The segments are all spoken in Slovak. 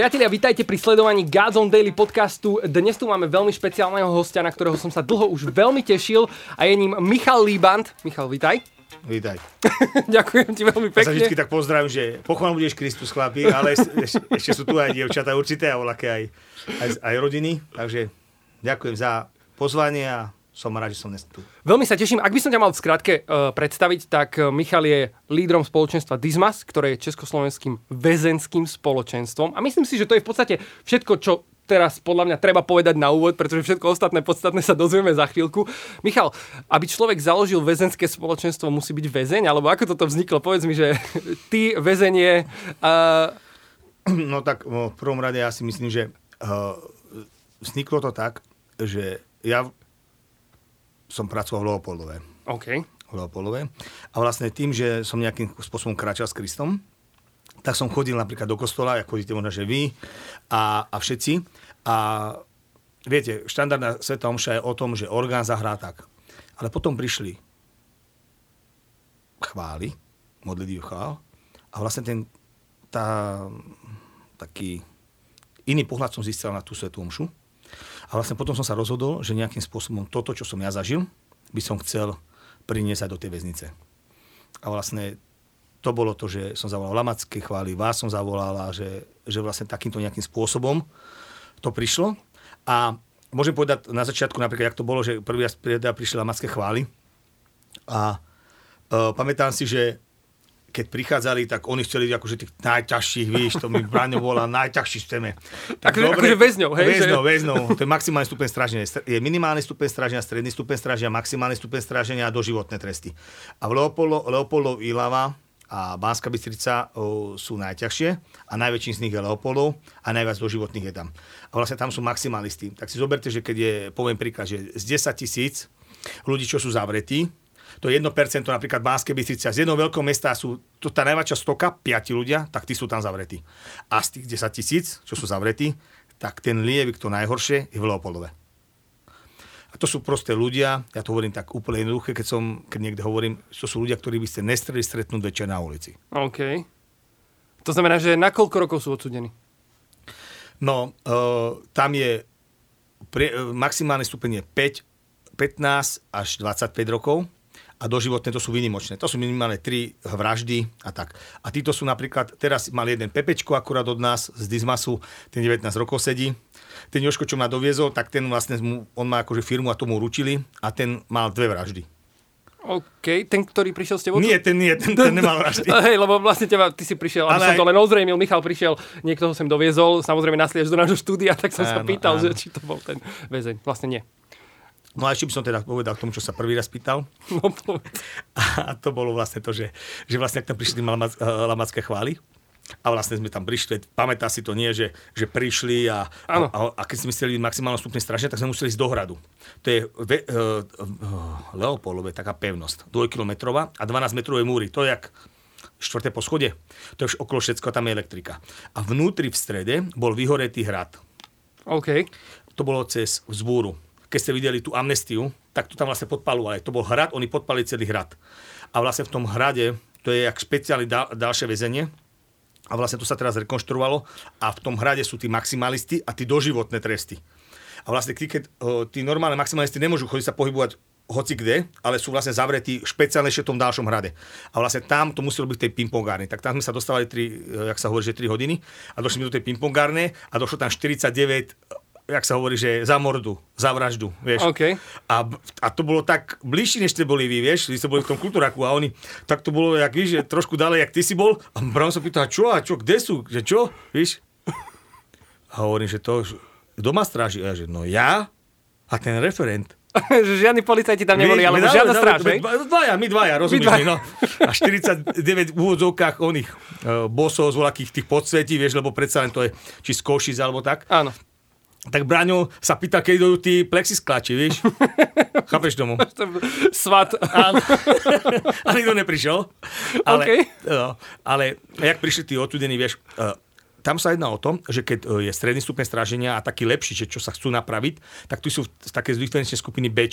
Priatelia, vítajte pri sledovaní God's on Daily podcastu. Dnes tu máme veľmi špeciálneho hostia, na ktorého som sa dlho už veľmi tešil a je ním Michal Líband. Michal, vítaj. Vítaj. Ďakujem ti veľmi Ja sa pekne. vždy tak pozdravím, že pochvál budeš Kristus, chlapi, ale ešte, ešte sú tu aj dievčatá určité a voľaké aj, aj, aj rodiny. Takže ďakujem za pozvanie a som rád, že som dnes tu. Veľmi sa teším. Ak by som ťa mal v skratke uh, predstaviť, tak uh, Michal je lídrom spoločenstva Dizmas, ktoré je československým väzenským spoločenstvom. A myslím si, že to je v podstate všetko, čo teraz podľa mňa treba povedať na úvod, pretože všetko ostatné podstatné sa dozvieme za chvíľku. Michal, aby človek založil väzenské spoločenstvo, musí byť väzeň? Alebo ako toto vzniklo? Povedz mi, že ty väzenie... Uh, No tak v prvom rade ja si myslím, že uh, vzniklo to tak, že ja som pracoval v Leopoldove. OK. v Leopoldove. A vlastne tým, že som nejakým spôsobom kráčal s Kristom, tak som chodil napríklad do kostola, ako chodíte možno, že vy a, a všetci. A viete, štandardná sveta omša je o tom, že orgán zahrá tak. Ale potom prišli chvály, modlitý chvál a vlastne ten, tá, taký iný pohľad som zistil na tú svetú omšu. A vlastne potom som sa rozhodol, že nejakým spôsobom toto, čo som ja zažil, by som chcel priniesť aj do tej väznice. A vlastne to bolo to, že som zavolal Lamacké chvály, vás som zavolal a že, že vlastne takýmto nejakým spôsobom to prišlo. A môžem povedať na začiatku napríklad, jak to bolo, že prvý raz prišli Lamacké chvály a uh, pamätám si, že keď prichádzali, tak oni chceli akože tých najťažších, víš, to mi Braňo volá najťažší chceme. Tak Akože- akože väzňov, hej, že- Väzňov, väzňov. To je maximálny stupeň stráženia. Je minimálny stupeň stráženia, stredný stupeň stráženia, maximálny stupeň stráženia a doživotné tresty. A v Leopoldo, Leopoldov, Ilava a Banská Bystrica o, sú najťažšie a najväčší z nich je Leopoldov a najviac doživotných je tam. A vlastne tam sú maximalisti. Tak si zoberte, že keď je, poviem príklad, že z 10 tisíc ľudí, čo sú zavretí, to 1% napríklad Banskej Bystrice. Z jedného veľkého mesta sú to tá najväčšia stoka, 5 ľudia, tak tí sú tam zavretí. A z tých 10 tisíc, čo sú zavretí, tak ten lievik, to najhoršie, je v Leopoldove. A to sú prosté ľudia, ja to hovorím tak úplne jednoduché, keď, som, keď niekde hovorím, to sú ľudia, ktorí by ste nestreli stretnúť večer na ulici. OK. To znamená, že na koľko rokov sú odsudení? No, uh, tam je pre, maximálny stupeň je 5, 15 až 25 rokov a doživotné to sú vynimočné. To sú minimálne 3 vraždy a tak. A títo sú napríklad, teraz mal jeden Pepečko akurát od nás z Dizmasu, ten 19 rokov sedí. Ten Joško, čo ma doviezol, tak ten vlastne, on má akože firmu a tomu ručili a ten mal dve vraždy. OK. Ten, ktorý prišiel s tebou? Nie, ten nie, ten, ten nemal vraždy. Hej, lebo vlastne teba, ty si prišiel, Ale som to len ozrejmil, Michal prišiel, niekto ho sem doviezol, samozrejme nasliež do nášho štúdia, tak som sa Áno, pýtal, áno. že či to bol ten väzeň. Vlastne nie. No a ešte by som teda povedal k tomu, čo sa prvý raz pýtal. No. A to bolo vlastne to, že, že vlastne ak tam prišli eh, lamacké chvály, a vlastne sme tam prišli, pamätá si to nie, že, že prišli a, a, Áno. a, a keď sme chceli maximálne stupne strašne, tak sme museli ísť do hradu. To je ve, uh, uh, Leopoldove, taká pevnosť, dvojkilometrová a 12 metrové múry. To je jak štvrté poschodie. To je už okolo všetko, tam je elektrika. A vnútri v strede bol vyhoretý hrad. OK. To bolo cez vzbúru. Keď ste videli tú amnestiu, tak to tam vlastne podpalovali. To bol hrad, oni podpali celý hrad. A vlastne v tom hrade, to je jak špeciálne dal, ďalšie väzenie, a vlastne to sa teraz rekonštruovalo a v tom hrade sú tí maximalisti a tí doživotné tresty. A vlastne tí, keď, tí normálne maximalisti nemôžu chodiť sa pohybovať hoci kde, ale sú vlastne zavretí špeciálne ešte v tom ďalšom hrade. A vlastne tam to muselo byť tej pingpongárne. Tak tam sme sa dostávali, tri, jak sa hovorí, že 3 hodiny a došli sme do tej pingpongárne a došlo tam 49 jak sa hovorí, že za mordu, za vraždu, vieš. OK. A, a to bolo tak bližšie, než ste boli vy, vieš, vy ste boli v tom kultúraku a oni, tak to bolo, jak víš, trošku ďalej, jak ty si bol. A Brown sa pýta, čo a čo, kde sú, že čo, víš. A hovorím, že to, kto ma stráži? A ja, že no ja a ten referent. že žiadni policajti tam neboli, alebo my žiadna stráž, hej? Dvaja, my dvaja, rozumieš dvaja. mi, no. A 49 v úvodzovkách oných uh, bosov z voľakých tých podsvetí, vieš, lebo predsa len to je či z Košic alebo tak. Áno. Tak Braňo sa pýta, keď idú tí plexiskláči, vieš? Chápeš tomu? Svat. A, a nikto neprišiel. Ale, OK. no, ale jak prišli tí odsudení, vieš, uh, tam sa jedná o tom, že keď e, je stredný stupeň stráženia a taký lepší, že čo sa chcú napraviť, tak tu sú také diferenčné skupiny B.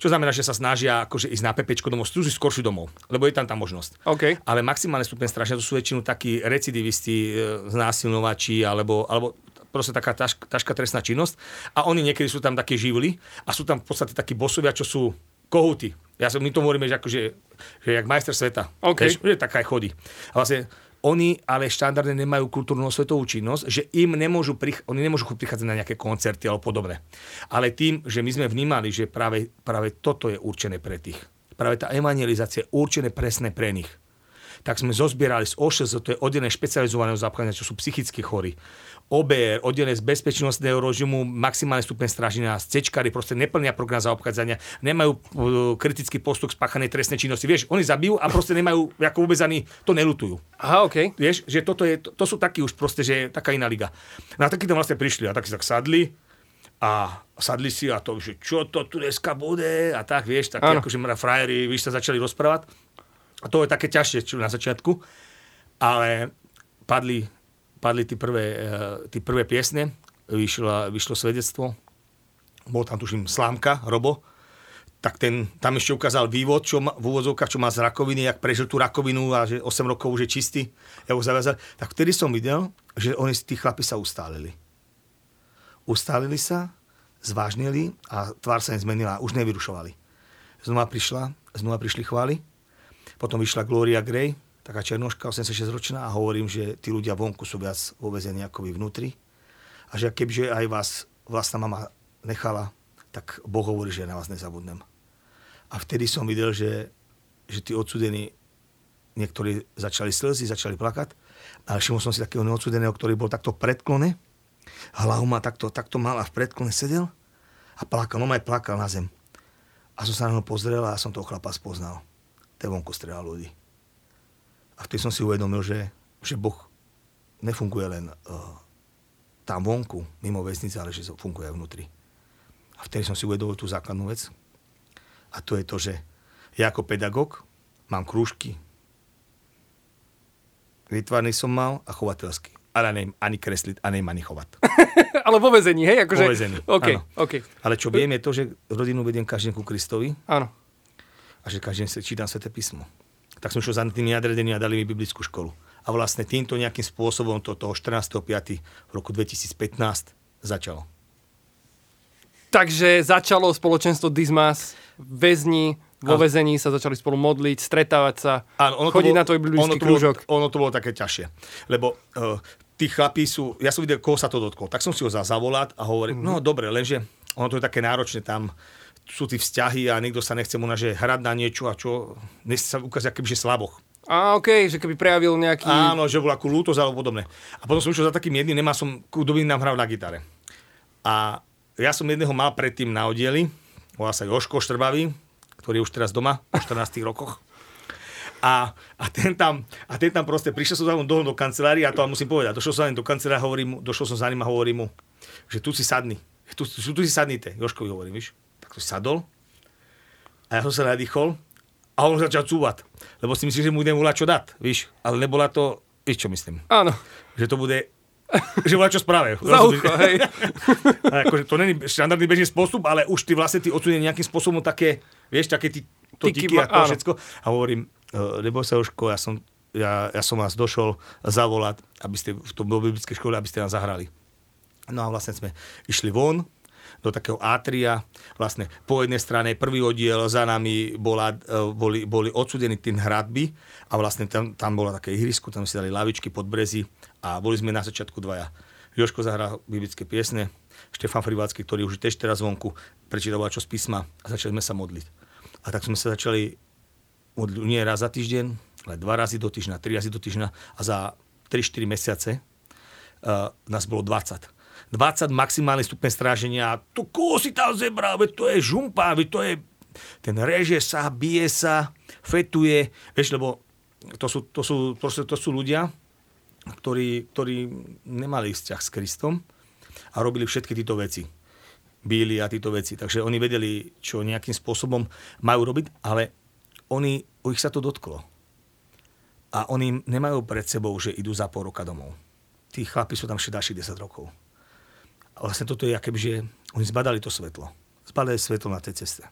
Čo znamená, že sa snažia akože ísť na PP domov, ísť skoršiu domov, lebo je tam tá možnosť. Okay. Ale maximálne stupeň stráženia to sú väčšinou takí recidivisti, e, znásilnovači alebo, alebo proste taká ťažká, ťažká trestná činnosť a oni niekedy sú tam také živly a sú tam v podstate takí bosovia, čo sú kohúty. Ja som, my to hovoríme, že akože, že jak majster sveta. Okay. Vieš, že taká aj chodí. A vlastne oni ale štandardne nemajú kultúrnu svetovú činnosť, že im nemôžu, prich- oni nemôžu prichádzať na nejaké koncerty alebo podobné. Ale tým, že my sme vnímali, že práve, práve toto je určené pre tých. Práve tá evangelizácia je určené presne pre nich tak sme zozbierali z OŠS, to je oddelené špecializovaného zaobchádzania, čo sú psychicky chorí. OBR, oddelené z bezpečnostného režimu, maximálne stupeň stráženia, cečkári proste neplnia program zaobchádzania, nemajú uh, kritický postup spáchanej trestnej činnosti. Vieš, oni zabijú a proste nemajú, ako vôbec ani to nelutujú. Aha, OK. Vieš, že toto je, to, to sú takí už proste, že je taká iná liga. No a takí tam vlastne prišli a tak si tak sadli a sadli si a to, že čo to tu dneska bude a tak, vieš, takí akože mra frajeri, víš, sa začali rozprávať. A to je také ťažšie čo na začiatku, ale padli, padli tí prvé, eh, tí prvé piesne, vyšlo, vyšlo svedectvo, bol tam tuším Slámka, Robo, tak ten tam ešte ukázal vývod, čo má, v úvodzovkách, čo má z rakoviny, jak prežil tú rakovinu a že 8 rokov už je čistý, ja ho zaviazal. Tak vtedy som videl, že oni, tí chlapi sa ustálili. Ustálili sa, zvážnili a tvár sa im už nevyrušovali. Znova prišla, znova prišli chvály potom vyšla Gloria Gray, taká černoška, 86 ročná a hovorím, že tí ľudia vonku sú viac vo ako vy vnútri. A že kebyže aj vás vlastná mama nechala, tak Boh hovorí, že na vás nezabudnem. A vtedy som videl, že, že tí odsudení niektorí začali slzy, začali plakať. A všimol som si takého neodsudeného, ktorý bol takto predklone. Hlavu ma takto, takto mal a v predklone sedel a plakal. No aj plakal na zem. A som sa na neho pozrel a som toho chlapa spoznal tak vonku ľudí. A vtedy som si uvedomil, že, že Boh nefunguje len uh, tam vonku, mimo vesnice, ale že funguje aj vnútri. A vtedy som si uvedomil tú základnú vec. A to je to, že ja ako pedagóg mám krúžky. Vytvarný som mal a chovateľský. Ale neviem ani kresliť a neviem ani chovať. ale vo vezení, hej? Akože... Vo vezení, okay, okay. Ale čo viem je to, že rodinu vediem každý ku Kristovi. Áno a že každý deň čítam Sveté písmo. Tak som šiel za tými nadredení a dali mi biblickú školu. A vlastne týmto nejakým spôsobom to toho 14.5. v roku 2015 začalo. Takže začalo spoločenstvo Dismas, väzni, vo väzení sa začali spolu modliť, stretávať sa, Áno, ono chodiť bol, na tvoj biblický krúžok. Ono to bolo také ťažšie, lebo uh, tí chlapí sú, ja som videl, koho sa to dotklo, tak som si ho zavolať a hovoril, mm-hmm. no dobre, lenže ono to je také náročné tam, sú tí vzťahy a niekto sa nechce mu na, že hrať na niečo a čo, sa ukázať aký že slaboch. A OK, že keby prejavil nejaký... Áno, že bol akú lútosť alebo podobné. A potom som išiel za takým jedným, nemá som, by nám hral na gitare. A ja som jedného mal predtým na oddieli, volá sa Joško Štrbavý, ktorý je už teraz doma, po 14 rokoch. A, a, ten tam, a ten tam proste, prišiel som za ním do, do kancelárie a to vám musím povedať, došiel som za ním do kancelárie, hovorím, došiel som za ním a hovorím mu, že tu si sadni, tu, tu, tu si sadnite, Joškovi hovorím, víš sadol a ja som sa nadýchol a on začal cúvať. Lebo si myslím, že mu idem volať čo dať, víš. Ale nebola to, víš čo myslím. Áno. Že to bude že volá čo správe. Za ucho, hej. akože to není štandardný bežný spôsob, ale už ty vlastne ty odsúdenie nejakým spôsobom také, vieš, také ty, to tiky, tiky a to áno. všetko. A hovorím, uh, neboj sa Jožko, ja som, ja, ja som vás došol zavolať, aby ste v tom biblickej škole, aby ste nás zahrali. No a vlastne sme išli von, do takého atria. Vlastne po jednej strane prvý oddiel, za nami bola, e, boli, boli odsudení tým hradby a vlastne tam, tam bola také ihrisko, tam si dali lavičky pod brezy a boli sme na začiatku dvaja. Joško zahral biblické piesne, Štefan Frivácky, ktorý už tiež teraz vonku, prečítal čo z písma a začali sme sa modliť. A tak sme sa začali modliť nie raz za týždeň, ale dva razy do týždňa, tri razy do týždňa a za 3-4 mesiace uh, nás bolo 20 20 maximálny stupeň stráženia. Tu koho si tam zebral, veď to je žumpa, veď to je... Ten reže sa, bije sa, fetuje, vieš, lebo to sú, to sú, proste, to sú ľudia, ktorí, ktorí nemali vzťah s Kristom a robili všetky tieto veci. Bíli a tieto veci. Takže oni vedeli, čo nejakým spôsobom majú robiť, ale oni, ich sa to dotklo. A oni nemajú pred sebou, že idú za pol roka domov tí chlapi sú tam ďalších 10 rokov. A vlastne toto je, aké, že oni zbadali to svetlo. Zbadali svetlo na tej ceste.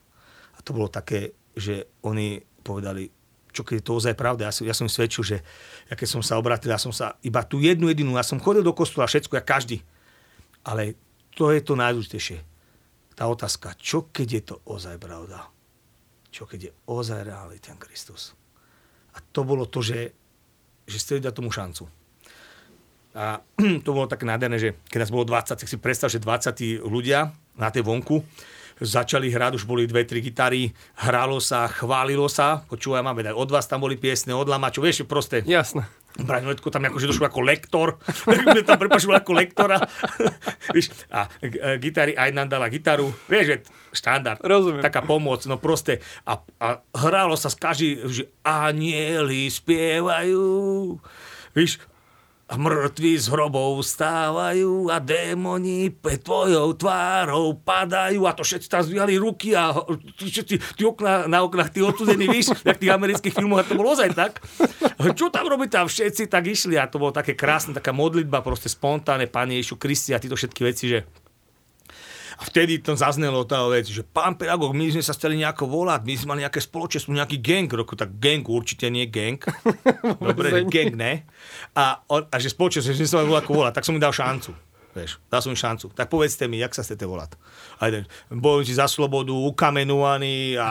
A to bolo také, že oni povedali, čo keď je to ozaj pravda. Ja som, ja som im svedčil, že ja keď som sa obratil, ja som sa iba tú jednu jedinú, ja som chodil do kostola, všetko, ja každý. Ale to je to najdôležitejšie. Tá otázka, čo keď je to ozaj pravda? Čo keď je ozaj reálny ten Kristus? A to bolo to, že, že ste tomu šancu. A to bolo také nádherné, že keď nás bolo 20, tak si predstav, že 20 ľudia na tej vonku začali hrať, už boli dve, tri gitary, hralo sa, chválilo sa, počúvaj, máme od vás tam boli piesne, od Lamačo, vieš, proste. Jasné. Braňoletko tam akože došlo ako lektor, mne tam prepašil ako lektora. Víš, a gitary, aj nám dala gitaru, vieš, že štandard. Rozumiem. Taká pomoc, no proste. A, a hralo sa z každý, že anieli spievajú. Víš, mŕtvi z hrobov stávajú a démoni pe tvojou tvárou padajú a to všetci tam zvíjali ruky a všetci tí okna, na oknách tí odsudení, víš, jak tých amerických filmoch a to bolo ozaj tak. Čo tam robí tam všetci, tak išli a to bolo také krásne, taká modlitba, proste spontánne, Pane Ježišu Kristi a títo všetky veci, že a vtedy to zaznelo tá vec, že pán pedagóg, my sme sa chceli nejako volať, my sme mali nejaké spoločenstvo, nejaký gang, roku, tak gang určite nie gang. Dobre, gang ne. A, a že spoločenstvo, že sa mali ako volať, tak som mi dal šancu. Vieš, dal som im šancu. Tak povedzte mi, jak sa chcete volať. A jeden, bojujem za slobodu, ukamenovaný a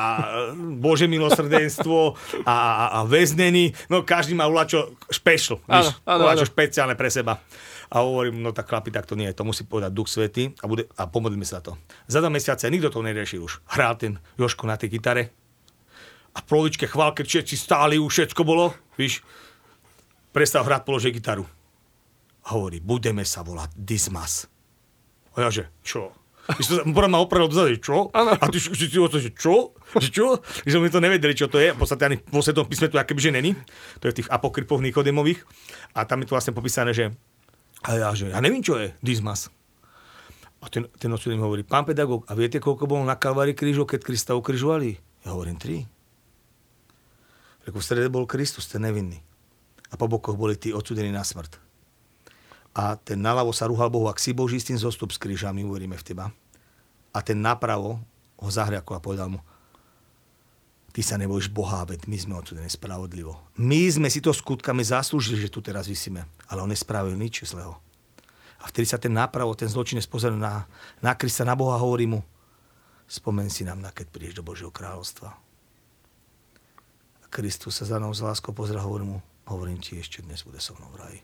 bože milosrdenstvo a, a, a väznený. No každý má ulačo špešl, áno, špeciálne pre seba. A hovorím, no tak chlapi, tak to nie, to musí povedať Duch Svety a, bude, a pomodlíme sa to. Za dva mesiace nikto to neriešil už. Hral ten Joško na tej gitare a v polovičke chvál, keď všetci stáli, už všetko bolo, víš, prestal hrať, položil gitaru. A hovorí, budeme sa volať Dismas. A ja že, čo? Potom ma opravil dozadu, čo? Ano. A ty si si že čo? Že čo? Že sme to nevedeli, čo to je. V podstate ani vo svetom písme to akéby, že není. To je v tých apokrypoch Nikodemových. A tam je to vlastne popísané, že a ja, že ja neviem, čo je Dismas. A ten, ten odsudný mi hovorí, pán pedagóg, a viete, koľko bolo na Kalvári krížov, keď Krista ukrižovali? Ja hovorím, tri. Reku, v strede bol Kristus, ten nevinný. A po bokoch boli tí odsudení na smrť. A ten naľavo sa rúhal Bohu, ak si Boží s tým zostup s krížami, uveríme v teba. A ten napravo ho zahriakol a povedal mu, ty sa nebojíš Boha, veď my sme odsudení spravodlivo. My sme si to skutkami zaslúžili, že tu teraz vysíme, ale on nespravil nič zlého. A vtedy sa ten nápravo, ten zločinec pozrie na, na Krista, na Boha a hovorí mu, spomen si nám, na keď prídeš do Božieho kráľovstva. A Kristus sa za mnou z láskou pozrie a hovorí mu, hovorím ti, ešte dnes bude so mnou v raji.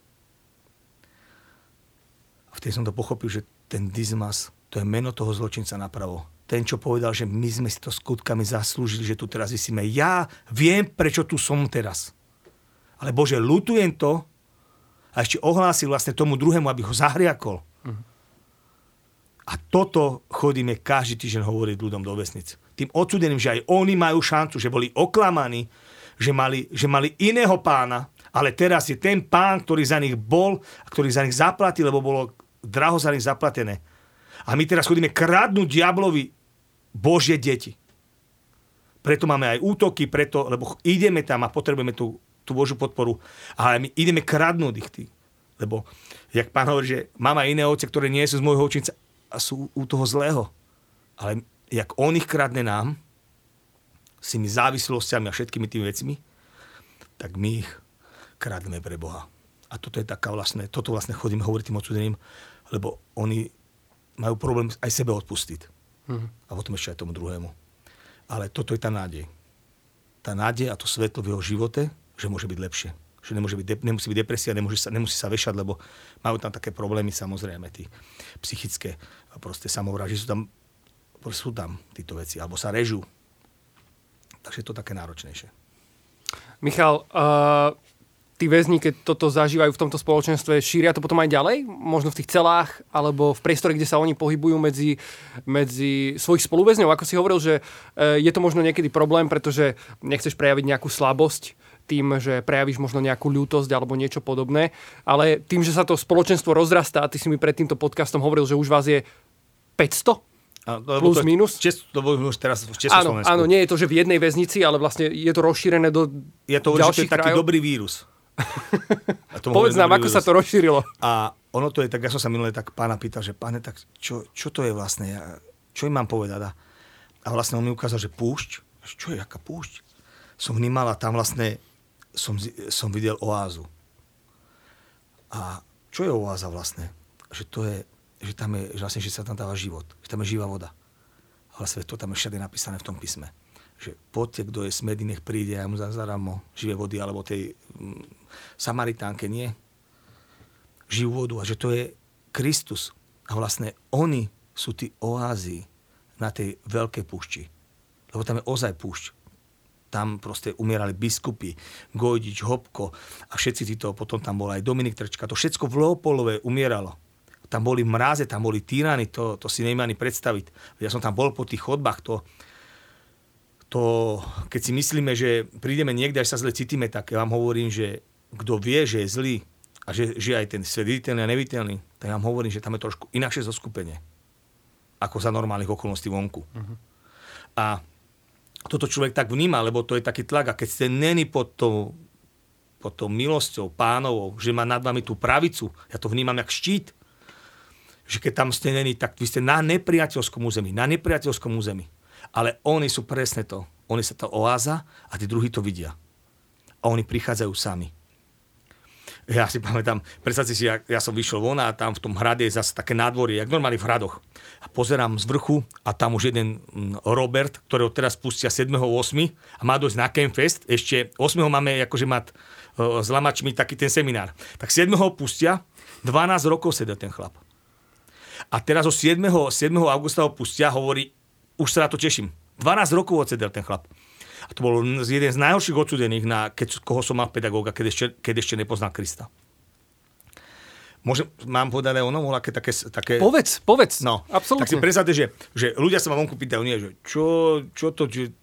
A vtedy som to pochopil, že ten Dizmas, to je meno toho zločinca napravo, ten, čo povedal, že my sme si to skutkami zaslúžili, že tu teraz vysíme. Ja viem, prečo tu som teraz. Ale Bože, lutujem to a ešte ohlásil vlastne tomu druhému, aby ho zahriakol. Uh-huh. A toto chodíme každý týždeň hovoriť ľuďom do vesnic. Tým odsudeným, že aj oni majú šancu, že boli oklamaní, že mali, že mali iného pána, ale teraz je ten pán, ktorý za nich bol a ktorý za nich zaplatil, lebo bolo draho za nich zaplatené. A my teraz chodíme kradnúť diablovi Božie deti. Preto máme aj útoky, preto, lebo ideme tam a potrebujeme tú, tú Božiu podporu. Ale my ideme kradnúť ich tých. Lebo, jak pán hovorí, že mám iné ovce, ktoré nie sú z môjho očinca a sú u toho zlého. Ale jak on ich kradne nám, s tými závislostiami a všetkými tými vecmi, tak my ich kradneme pre Boha. A toto je taká vlastne, toto vlastne chodíme hovoriť tým odsudeným, lebo oni majú problém aj sebe odpustiť. Mm. A potom ešte aj tomu druhému. Ale toto je tá nádej. Tá nádej a to svetlo v jeho živote, že môže byť lepšie. Že nemôže byť, nemusí byť depresia, nemusí sa, nemusí sa vešať, lebo majú tam také problémy samozrejme, tí psychické, proste samovraži sú tam, sú tam títo veci, alebo sa režú. Takže je to také náročnejšie. Michal, uh, tí väzni, keď toto zažívajú v tomto spoločenstve, šíria to potom aj ďalej? Možno v tých celách, alebo v priestore, kde sa oni pohybujú medzi, medzi svojich spoluväzňov? Ako si hovoril, že e, je to možno niekedy problém, pretože nechceš prejaviť nejakú slabosť tým, že prejavíš možno nejakú ľútosť alebo niečo podobné, ale tým, že sa to spoločenstvo rozrastá, ty si mi pred týmto podcastom hovoril, že už vás je 500? A, plus, to, minus? Čes, to bolo už teraz v Československu. Áno, áno, nie je to, že v jednej väznici, ale vlastne je to rozšírené do Je to, že to je taký dobrý vírus A tomu Povedz hovorím nám, ako sa ľudí. to rozšírilo. A ono to je tak, ja som sa minulé tak pána pýtal, že páne, tak čo, čo to je vlastne, ja, čo im mám povedať? A, vlastne on mi ukázal, že púšť, čo je, aká púšť? Som vnímal a tam vlastne som, som videl oázu. A čo je oáza vlastne? Že to je, že tam je, že vlastne, že sa tam dáva život, že tam je živá voda. A vlastne to tam je všade napísané v tom písme. Že poďte, kto je smedý, nech príde ja mu zazaramo živé vody, alebo tej mm, Samaritánke, nie? živú vodu a že to je Kristus. A vlastne oni sú tí oázy na tej veľkej púšti. Lebo tam je ozaj púšť. Tam proste umierali biskupy, Gojdič, Hopko a všetci títo, potom tam bol aj Dominik Trčka. To všetko v Leopolove umieralo. Tam boli mráze, tam boli týrany, to, to si neviem ani predstaviť. Ja som tam bol po tých chodbách, to, to, keď si myslíme, že prídeme niekde, až sa zle cítime, tak ja vám hovorím, že kto vie, že je zlý a že, že aj ten svet viditeľný a neviditeľný, tak ja vám hovorím, že tam je trošku inakšie zoskupenie ako za normálnych okolností vonku. Uh-huh. A toto človek tak vníma, lebo to je taký tlak. A keď ste není pod tou, pod tou milosťou pánovou, že má nad vami tú pravicu, ja to vnímam jak štít, že keď tam ste není, tak vy ste na nepriateľskom území, na nepriateľskom území. Ale oni sú presne to. Oni sa to oáza a tí druhí to vidia. A oni prichádzajú sami. Ja si pamätám, predstavte si, ja, ja som vyšiel von a tam v tom hrade je zase také nádvorie, jak normálne v hradoch. A pozerám z vrchu a tam už jeden mm, Robert, ktorého teraz pustia 7.8. a má dojsť na Campfest. Ešte 8. máme akože mať uh, s lamačmi taký ten seminár. Tak 7. ho pustia, 12 rokov sedel ten chlap. A teraz o 7. 7. augusta ho pustia, hovorí, už sa na to teším. 12 rokov odsedel ten chlap. A to bol jeden z najhorších odsudených, na, keď, koho som mal pedagóga, keď ešte, keď ešte nepoznal Krista. Môžem, mám povedať aj o novom, aké také... také Povedz, povedz. No, Absolútne. tak si predstavte, že, že ľudia sa ma vonku pýtajú, nie, že čo, čo to, že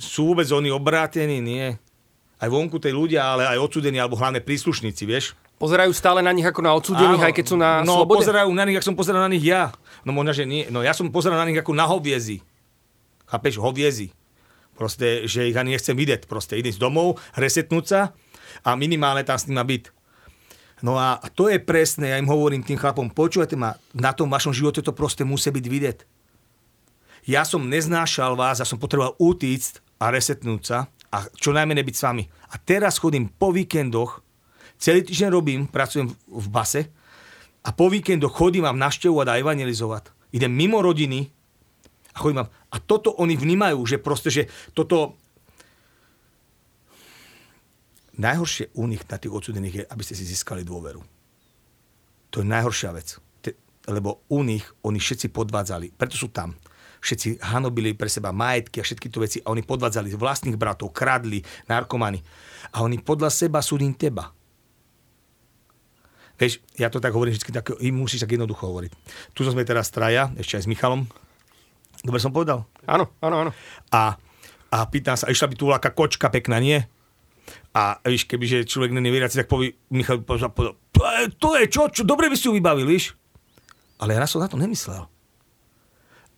sú vôbec oni obrátení, nie. Aj vonku tej ľudia, ale aj odsudení, alebo hlavne príslušníci, vieš. Pozerajú stále na nich ako na odsúdených, Áno, aj keď sú na no, slobode? pozerajú na nich, ako som pozeral na nich ja. No možno, že nie. No ja som pozeral na nich ako na hoviezi. Chápeš? Hoviezi. Proste, že ich ani nechcem vidieť. Proste idem z domov, resetnúť sa a minimálne tam s nima byť. No a, to je presné, ja im hovorím tým chlapom, počúvajte ma, na tom vašom živote to proste musí byť vidieť. Ja som neznášal vás a som potreboval utícť a resetnúť sa a čo najmenej byť s vami. A teraz chodím po víkendoch, celý týždeň robím, pracujem v base a po víkendoch chodím vám navštevovať a evangelizovať. Idem mimo rodiny a chodím vám. A toto oni vnímajú, že proste, že toto... Najhoršie u nich na tých odsudených je, aby ste si získali dôveru. To je najhoršia vec. Lebo u nich, oni všetci podvádzali. Preto sú tam. Všetci hanobili pre seba majetky a všetky tu veci a oni podvádzali vlastných bratov, kradli, narkomani. A oni podľa seba súdim teba. Vieš, ja to tak hovorím vždy, tak, im musíš tak jednoducho hovoriť. Tu sme teraz traja, ešte aj s Michalom. Dobre som povedal? Áno, áno, áno. A, a pýtam sa, išla by tu aká kočka pekná, nie? A víš, kebyže človek není veriaci, tak povie, Michal povedal, povedal, to je, čo, čo, dobre by si ju vybavil, víš? Ale ja som na to nemyslel.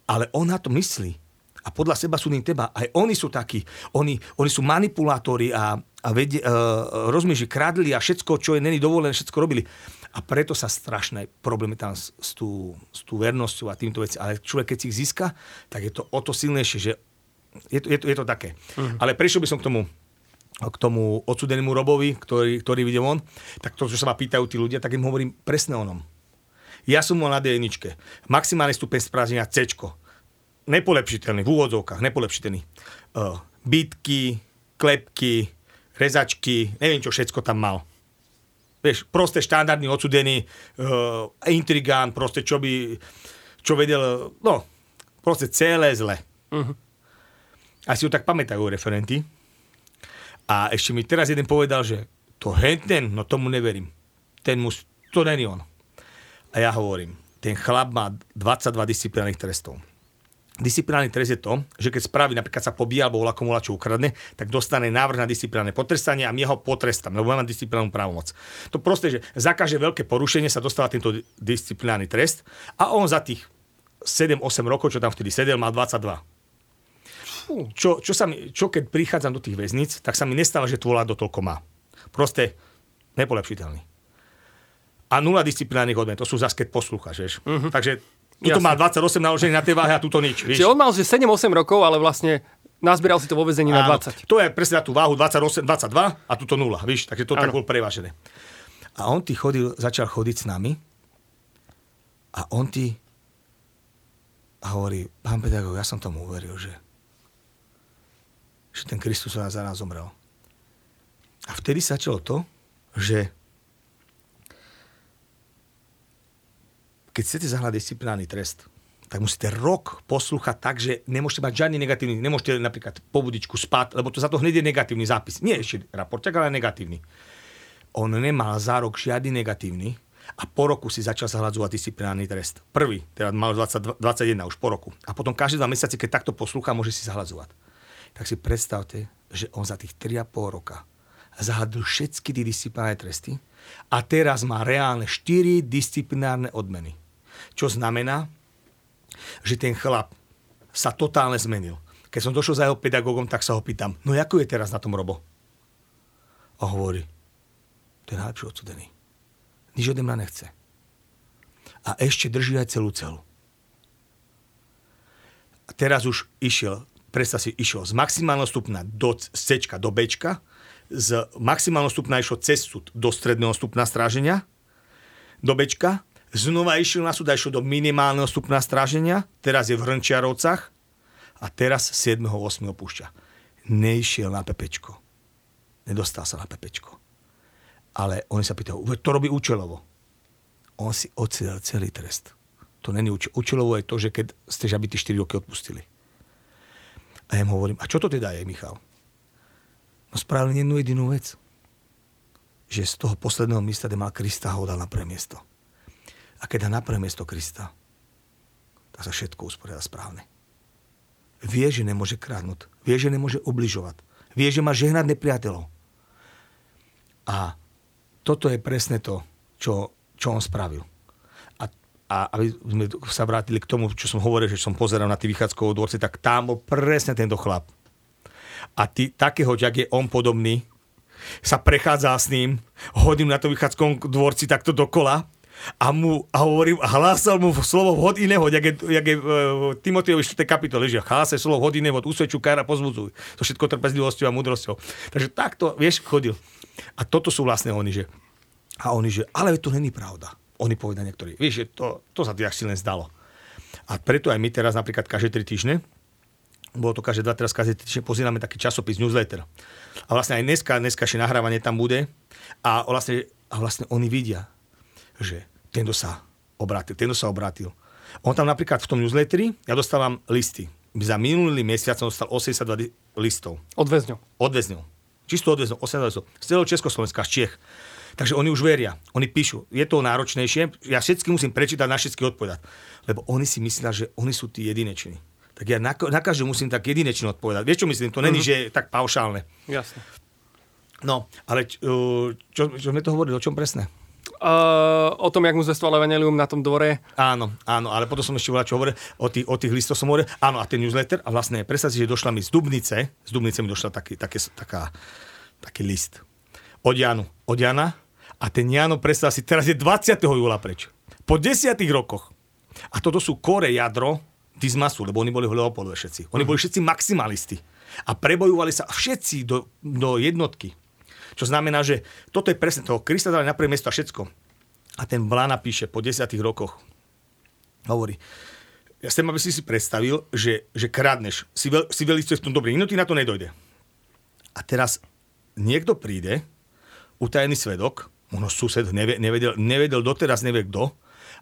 Ale on na to myslí. A podľa seba sú teba. Aj oni sú takí. Oni, oni sú manipulátori a, a vedie, uh, rozumieš, že kradli a všetko, čo je není dovolené, všetko robili. A preto sa strašné problémy tam s, s, tú, s tú vernosťou a týmto veci. Ale človek, keď si ich získa, tak je to o to silnejšie, že je to, je to, je to také. Uh-huh. Ale prešiel by som k tomu k tomu odsudenému Robovi, ktorý, ktorý videl on, tak to, čo sa ma pýtajú tí ľudia, tak im hovorím presne o ňom. Ja som bol na d Maximálny stupeň sprázdnenia C. Nepolepšiteľný, v úvodzovkách, nepolepšiteľný. Uh, bytky, klepky, rezačky, neviem, čo všetko tam mal. Vieš, proste štandardný odsudený uh, intrigán, proste čo by, čo vedel, no, proste celé zle. Uh-huh. Asi ho tak pamätajú referenti. A ešte mi teraz jeden povedal, že to henten, no tomu neverím. Ten mus, to není on. A ja hovorím, ten chlap má 22 disciplinárnych trestov. Disciplinárny trest je to, že keď spraví, napríklad sa pobíja alebo komu čo ukradne, tak dostane návrh na disciplinárne potrestanie a my ho potrestám, lebo máme disciplinárnu právomoc. To proste, že za každé veľké porušenie sa dostáva tento disciplinárny trest a on za tých 7-8 rokov, čo tam vtedy sedel, mal 22 čo, čo, sa mi, čo keď prichádzam do tých väznic, tak sa mi nestáva, že tvoľa do toľko má. Proste Nepolepšiteľný. A nula disciplinárnych odmen. To sú zase, keď poslúchaš, vieš. Uh-huh. Takže tuto Jasne. má 28 naložený na tej váhe a tuto nič. Vieš. Čiže on mal že 7-8 rokov, ale vlastne nazbieral si to vo vezení na Áno, 20. To je presne na tú váhu 28, 22 a tuto 0, víš, takže to tak Áno. bol prevážené. A on ti chodil, začal chodiť s nami a on ti a hovorí, pán pedagóg, ja som tomu uveril, že, že ten Kristus za nás zomrel. A vtedy sa začalo to, že keď chcete zahľať disciplinárny trest, tak musíte rok poslúchať tak, že nemôžete mať žiadny negatívny, nemôžete napríklad po budičku spať, lebo to za to hneď je negatívny zápis. Nie ešte raporťak, ale negatívny. On nemal za rok žiadny negatívny a po roku si začal zahľadzovať disciplinárny trest. Prvý, teda mal 20, 21 už po roku. A potom každé dva mesiace, keď takto poslúcha, môže si zahľadzovať. Tak si predstavte, že on za tých 3,5 roka zahľadil všetky tie disciplinárne tresty a teraz má reálne 4 disciplinárne odmeny. Čo znamená, že ten chlap sa totálne zmenil. Keď som došiel za jeho pedagógom, tak sa ho pýtam, no ako je teraz na tom Robo? A hovorí, je najlepší odsudený. Nič ode mňa nechce. A ešte drží aj celú celu. A teraz už išiel, predstav si, išiel z maximálneho stupna do z C do B, z maximálneho stupna išiel cez súd do stredného stupna stráženia, do Bčka, znova išiel na súd a išiel do minimálneho stupna stráženia, teraz je v Hrnčiarovcach a teraz 7. 8. opúšťa. Neišiel na Pepečko. Nedostal sa na Pepečko. Ale oni sa pýtajú, "Veď to robí účelovo. On si odsedel celý trest. To není účel. Účelovo je to, že keď ste aby tí 4 roky odpustili. A ja mu hovorím, a čo to teda je, Michal? No spravili jednu jedinú vec. Že z toho posledného miesta, kde mal Krista, ho dal na prvé miesto. A keď dá na prvé miesto Krista, tak sa všetko usporiada správne. Vie, že nemôže kradnúť. Vie, že nemôže ubližovať. Vie, že má žehnať nepriateľov. A toto je presne to, čo, čo on spravil. A, a aby sme sa vrátili k tomu, čo som hovoril, že som pozeral na tí vychádzkové dvorce, tak tam bol presne tento chlap. A ty, takého, jak je on podobný, sa prechádza s ním, hodím na to vychádzkovom dvorci takto dokola a mu a hovorím, a hlásal mu slovo vhod iného, jak je, jak je uh, Timotejovi 4. kapitole, že hlásaj slovo vhod iného, usvedčuj kára pozvudzuj. To všetko trpezlivosťou a múdrosťou. Takže takto, vieš, chodil. A toto sú vlastne oni, že a oni, že ale to není pravda. Oni povedia niektorí. Vieš, že to, to sa ti si len zdalo. A preto aj my teraz napríklad každé 3 týždne, bolo to každé 2, teraz každé 3 týždne pozývame taký časopis, newsletter. A vlastne aj dneska, dneska nahrávanie tam bude. A vlastne, a vlastne oni vidia, že tento sa obrátil, tento sa obrátil. On tam napríklad v tom newsletteri, ja dostávam listy. Za minulý mesiac som dostal 82 li- listov. Od väzňov. Od väzňov. Čisto od väzňov, 82 listov. Z celého Československa, z Čiech. Takže oni už veria, oni píšu. Je to náročnejšie, ja všetky musím prečítať, na všetky odpovedať. Lebo oni si myslia, že oni sú tí jedineční. Tak ja na, na každú musím tak jedinečne odpovedať. Vieš, čo myslím? To není, že je tak paušálne. Jasne. No, ale č- uh, čo, čo sme to hovorili, o čom presne? Uh, o tom, jak mu zvestoval Evangelium na tom dvore. Áno, áno, ale potom som ešte volal, čo hovoril, o tých, o tých listoch som hovoril, áno, a ten newsletter, a vlastne predstav si, že došla mi z Dubnice, z Dubnice mi došla taký, také, taká, taký list od Janu, od Jana, a ten Jano, predstav si, teraz je 20. júla preč. Po desiatých rokoch. A toto sú kore jadro Dizmasu, lebo oni boli v Leopoldove všetci. Oni boli všetci maximalisti. A prebojovali sa všetci do, do jednotky. Čo znamená, že toto je presne toho. Krista dali na prvé miesto a všetko. A ten Vlána píše po desiatých rokoch. Hovorí, ja chcem, aby si si predstavil, že, že kradneš. Si, veľ, si veľmi v tom dobrý. Ti na to nedojde. A teraz niekto príde, utajený svedok, možno sused, nevie, nevedel, nevedel doteraz, nevie kto,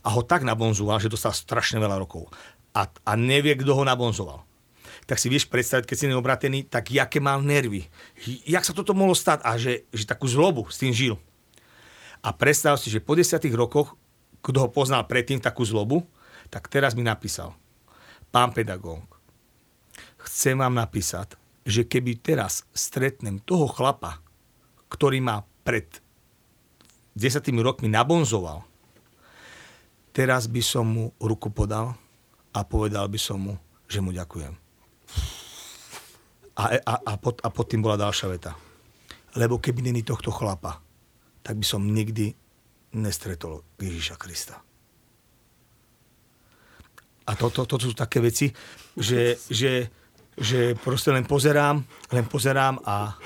a ho tak nabonzoval, že dostal strašne veľa rokov. A, a nevie, kto ho nabonzoval. Tak si vieš predstaviť, keď si neobratený, tak jaké mal nervy. Jak sa toto mohlo stať? A že, že takú zlobu s tým žil. A predstav si, že po desiatých rokoch, kto ho poznal predtým takú zlobu, tak teraz mi napísal, pán pedagóg, chcem vám napísať, že keby teraz stretnem toho chlapa, ktorý ma pred desiatými rokmi nabonzoval, teraz by som mu ruku podal a povedal by som mu, že mu ďakujem. A, a, a, pod, a pod tým bola ďalšia veta. Lebo keby není tohto chlapa, tak by som nikdy nestretol Ježíša Krista. A toto to, to sú také veci, že, že, že proste len pozerám, len pozerám a,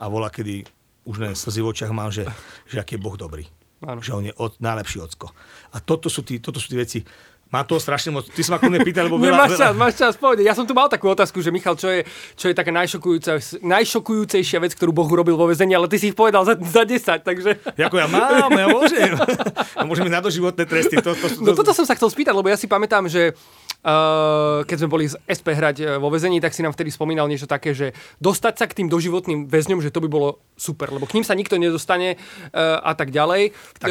a volá, kedy už len slzy v očiach mám, že, že aký je Boh dobrý. Áno. Že on je od, najlepší ocko. A toto sú, tí, toto sú tí veci, má to strašne moc. Ty sa ma kľudne pýtal, lebo veľa... máš čas, máš čas, povedať. Ja som tu mal takú otázku, že Michal, čo je, čo je taká najšokujúcejšia vec, ktorú Boh urobil vo väzení, ale ty si ich povedal za, za 10, takže... Ako ja mám, ja môžem. Ja môžem na doživotné tresty. To, to, to, no toto som sa chcel spýtať, lebo ja si pamätám, že keď sme boli z SP hrať uh, vo väzení, tak si nám vtedy spomínal niečo také, že dostať sa k tým doživotným väzňom, že to by bolo super, lebo k ním sa nikto nedostane uh, a tak ďalej. Tak,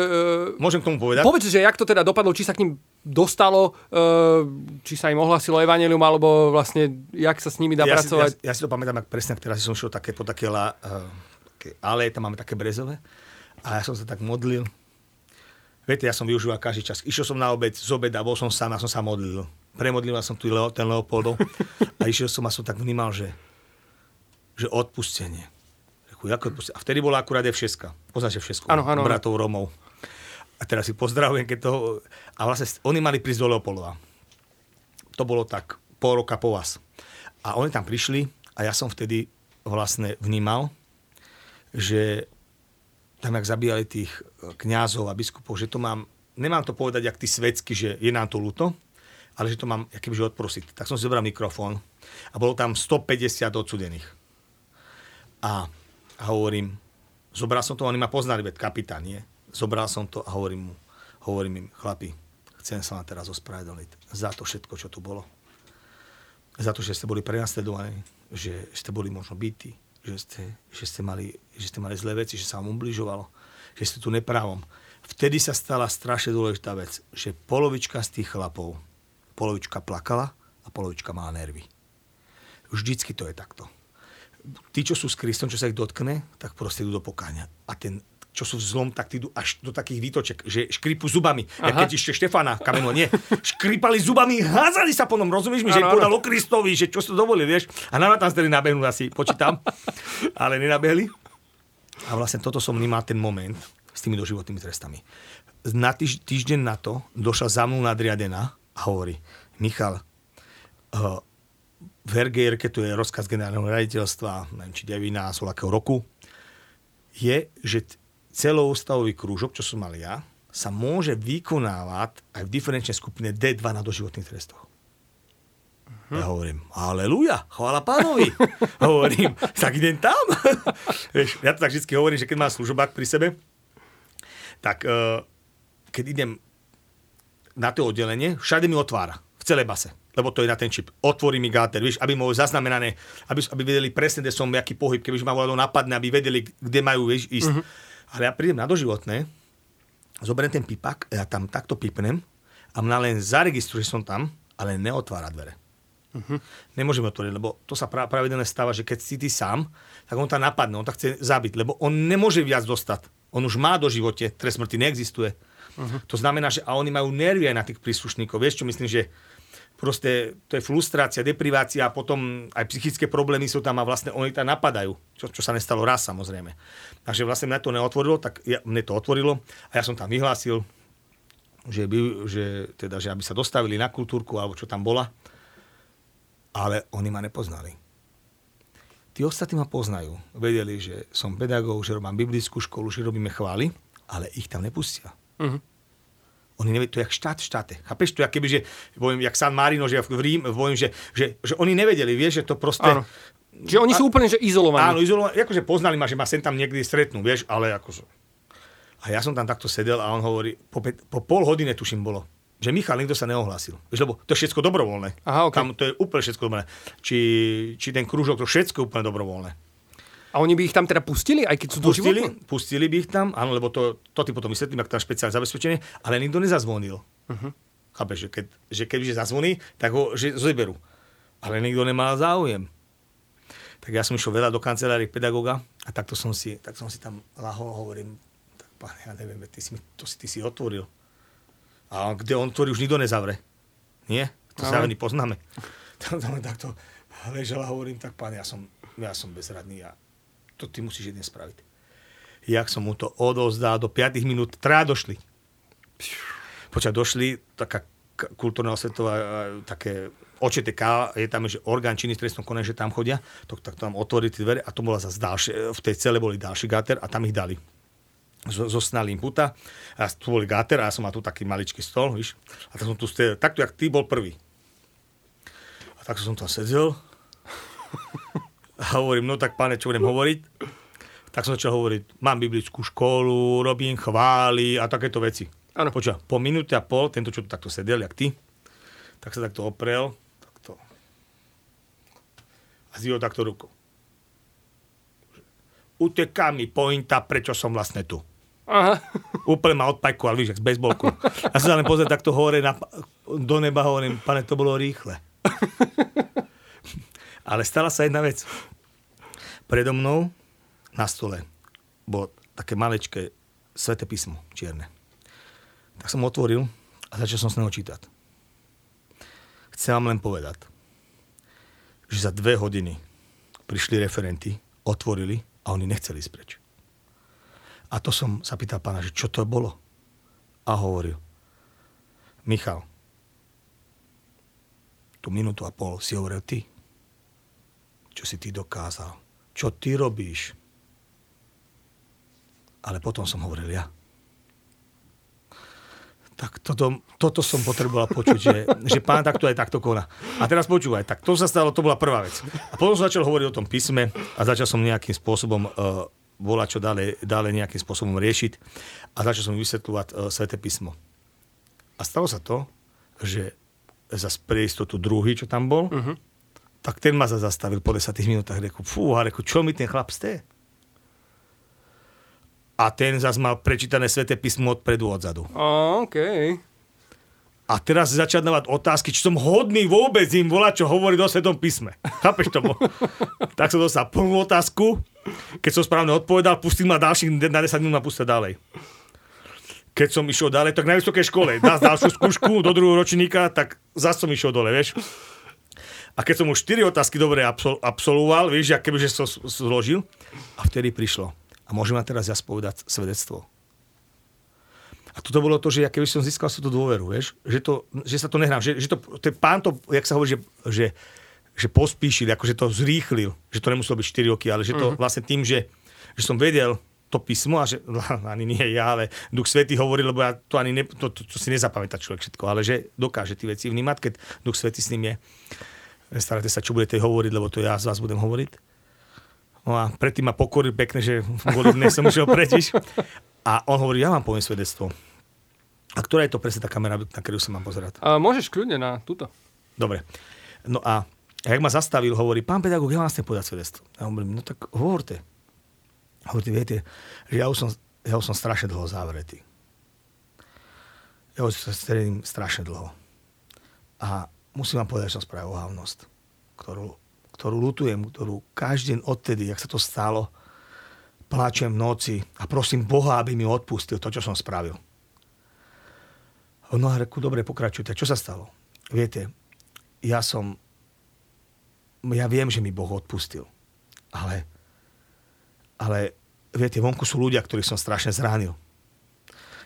môžem k tomu povedať? Povedz, že jak to teda dopadlo, či sa k ním dostalo, či sa im ohlasilo evanelium, alebo vlastne jak sa s nimi dá ja pracovať. Si, ja, ja si to pamätám, ak presne teraz som šiel také, po také, la, ale tam máme také brezové a ja som sa tak modlil. Viete, ja som využíval každý čas. Išiel som na obed, z obeda, bol som sám, ja som sa modlil premodlil som tu Leo, ten Leopoldov a išiel som a som tak vnímal, že, že odpustenie. A vtedy bola akurát F6. Poznáte F6? Áno, áno. Bratov Romov. A teraz si pozdravujem, keď to... A vlastne oni mali prísť do Leopoldova. To bolo tak pol roka po vás. A oni tam prišli a ja som vtedy vlastne vnímal, že tam, jak zabíjali tých kňazov a biskupov, že to mám, nemám to povedať, jak tí svetsky, že je nám to ľúto, ale že to mám kebyže odprosiť. Tak som si zobral mikrofón a bolo tam 150 odsudených. A, a hovorím, zobral som to, oni ma poznali, veď kapitán, nie? Zobral som to a hovorím mu, hovorím im, chlapi, chcem sa vám teraz ospravedlniť za to všetko, čo tu bolo. Za to, že ste boli prenasledovaní, že ste boli možno bytí, že ste, že ste, mali, že ste mali zlé veci, že sa vám ubližovalo, že ste tu neprávom. Vtedy sa stala strašne dôležitá vec, že polovička z tých chlapov polovička plakala a polovička má nervy. Vždycky to je takto. Tí, čo sú s Kristom, čo sa ich dotkne, tak proste idú do pokáňa. A ten, čo sú v zlom, tak idú až do takých výtoček, že škripu zubami. Ja keď ešte Štefana Kameno, nie. Škripali zubami, házali sa po nom, rozumieš mi, že ano, podal o Kristovi, že čo si to dovolil, vieš. A na tam stali nabehnú asi, počítam, ale nenabehli. A vlastne toto som vnímal ten moment s tými doživotnými trestami. Na týž, týždeň na to došla za mnou nadriadená a hovorí, Michal, uh, v RGR, tu je rozkaz generálneho raditeľstva, neviem, či 9 akého roku, je, že celoústavový krúžok, čo som mal ja, sa môže vykonávať aj v diferenčnej skupine D2 na doživotných trestoch. Uh-huh. Ja hovorím, aleluja, chvála pánovi. hovorím, tak idem tam. Vieš, ja to tak vždy hovorím, že keď mám služobák pri sebe, tak uh, keď idem na to oddelenie, všade mi otvára, v celej base lebo to je na ten čip. Otvorí mi gáter, vieš, aby mohol zaznamenané, aby, aby vedeli presne, kde som, aký pohyb, keby ma volalo napadne, aby vedeli, kde majú vieš, ísť. Uh-huh. Ale ja prídem na doživotné, zoberiem ten pipak, ja tam takto pipnem a mňa len zaregistruje, že som tam, ale neotvára dvere. Uh-huh. Nemôžeme otvoriť, lebo to sa pra- pravidelne stáva, že keď si ty sám, tak on tam napadne, on tak chce zabiť, lebo on nemôže viac dostať. On už má do živote, trest smrti neexistuje. Uh-huh. To znamená, že a oni majú nervy aj na tých príslušníkov. Vieš, čo myslím, že proste to je frustrácia, deprivácia a potom aj psychické problémy sú tam a vlastne oni tam napadajú, čo, čo sa nestalo raz samozrejme. Takže vlastne mňa to neotvorilo, tak ja, mne to otvorilo a ja som tam vyhlásil, že, by, že, teda, že aby sa dostavili na kultúrku alebo čo tam bola, ale oni ma nepoznali. Tí ostatní ma poznajú. Vedeli, že som pedagóg, že robím biblickú školu, že robíme chvály, ale ich tam nepustia. Uh-huh. Oni nevedia, to je jak štát v štáte. Chápeš to, keby, že, poviem, jak San Marino, že v Rím, poviem, že, že, že, oni nevedeli, vieš, že to proste... Áno. Že oni sú úplne že izolovaní. Áno, izolovaní, akože poznali ma, že ma sem tam niekdy stretnú, vieš, ale akože... A ja som tam takto sedel a on hovorí, po, po pol hodine tuším bolo, že Michal, nikto sa neohlásil. Vieš, lebo to je všetko dobrovoľné. Aha, okay. Tam to je úplne všetko dobrovoľné. Či, či ten krúžok, to všetko úplne dobrovoľné. A oni by ich tam teda pustili, aj keď sú pustili, pustili by ich tam, áno, lebo to, to ty potom vysvetlím, ak tam špeciálne zabezpečenie, ale nikto nezazvonil. Uh-huh. Chápeš, že, keď, že kebyže zazvoní, tak ho že zoberú. Ale nikto nemal záujem. Tak ja som išiel veľa do kancelárie pedagoga a takto som si, tak som si tam lahol, hovorím, tak pán, ja neviem, ty si, to si, ty si otvoril. A kde on tvorí, už nikto nezavre. Nie? To sa poznáme. Tam, tam takto ležel a hovorím, tak pán, ja som, ja som bezradný a to ty musíš jedne spraviť. jak som mu to odovzdal, do 5 minút traja došli. Počať došli, taká kultúrna osvetová, e, také OČTK, je tam, že orgán činný trestnom konaní, že tam chodia, to, tak tam otvorí tie dvere a to bola zase ďalšie, v tej cele boli ďalší gáter a tam ich dali zo, zo puta. A tu boli gáter a ja som mal tu taký maličký stol, víš. A tak som tu stejel, takto, jak ty bol prvý. A tak som tam sedel. A hovorím, no tak pane, čo budem hovoriť? Tak som začal hovoriť, mám biblickú školu, robím chvály a takéto veci. Áno. Počúva, po minúte a pol, tento, čo tu takto sedel, jak ty, tak sa takto oprel, takto. A zdvihol takto rukou. Uteká mi pointa, prečo som vlastne tu. Aha. Úplne ma odpajkoval, víš, jak z bejsbolku. A sa len pozrieť takto hore na, do neba, hovorím, pane, to bolo rýchle. Ale stala sa jedna vec. Predo mnou na stole bolo také malečké sveté písmo, čierne. Tak som otvoril a začal som s neho čítať. Chcem vám len povedať, že za dve hodiny prišli referenti, otvorili a oni nechceli ísť preč. A to som sa pýtal pána, že čo to bolo? A hovoril, Michal, tú minútu a pol si hovoril ty. Čo si ty dokázal? Čo ty robíš? Ale potom som hovoril ja. Tak toto, toto som potreboval počuť, že, že pán takto aj takto koná. A teraz počúvaj, tak to sa stalo, to bola prvá vec. A potom som začal hovoriť o tom písme a začal som nejakým spôsobom uh, volať, čo ďalej, ďalej nejakým spôsobom riešiť a začal som vysvetľovať uh, Sveté písmo. A stalo sa to, že za pre istotu druhý, čo tam bol, uh-huh. Tak ten ma za zastavil po 10 minútach. Reku, fú, a reku, čo mi ten chlap ste? A ten zase mal prečítané Sveté písmo odpredu, odzadu. Oh, OK. A teraz začať dávať otázky, či som hodný vôbec im volať, čo hovorí do Svetom písme. Chápeš tomu? tak som dostal plnú otázku. Keď som správne odpovedal, pustil ma ďalších na 10 minút ma pustil ďalej. Keď som išiel ďalej, tak na vysokej škole, dá ďalšiu skúšku do druhého ročníka, tak zase som išiel dole, vieš. A keď som už 4 otázky dobre absol- absolvoval, vieš, ak kebyže som zložil, a vtedy prišlo. A môžem vám teraz ja spovedať svedectvo. A toto bolo to, že ja keby som získal si tú dôveru, vieš, že, to, že sa to nehrám, že, že to, ten pán to, jak sa hovorí, že, že, že pospíšil, akože to zrýchlil, že to nemuselo byť 4 roky, ale že to uh-huh. vlastne tým, že, že som vedel to písmo a že ani nie ja, ale Duch Svetý hovorí, lebo ja to ani ne, to, to, to si nezapamätá človek všetko, ale že dokáže tie veci vnímať, keď Duch Svetý s ním je. Nestarajte sa, čo budete hovoriť, lebo to ja z vás budem hovoriť. No a predtým ma pokoril pekne, že mne som išiel preč. A on hovorí, ja vám poviem svedectvo. A ktorá je to presne tá kamera, na ktorú sa mám pozerať? A môžeš kľudne na túto. Dobre. No a jak ma zastavil, hovorí, pán pedagóg, ja vám chcem povedať svedectvo. A on hovorí, no tak hovorte. Hovoríte, viete, že ja už som, ja už som strašne dlho zavretý. Ja už som strašne dlho. A musím vám povedať, že som spravil ohavnosť, ktorú ktorú lutujem, ktorú každý deň odtedy, jak sa to stalo, plačem v noci a prosím Boha, aby mi odpustil to, čo som spravil. No a reku, dobre, pokračujte. Čo sa stalo? Viete, ja som... Ja viem, že mi Boh odpustil. Ale... Ale, viete, vonku sú ľudia, ktorých som strašne zranil.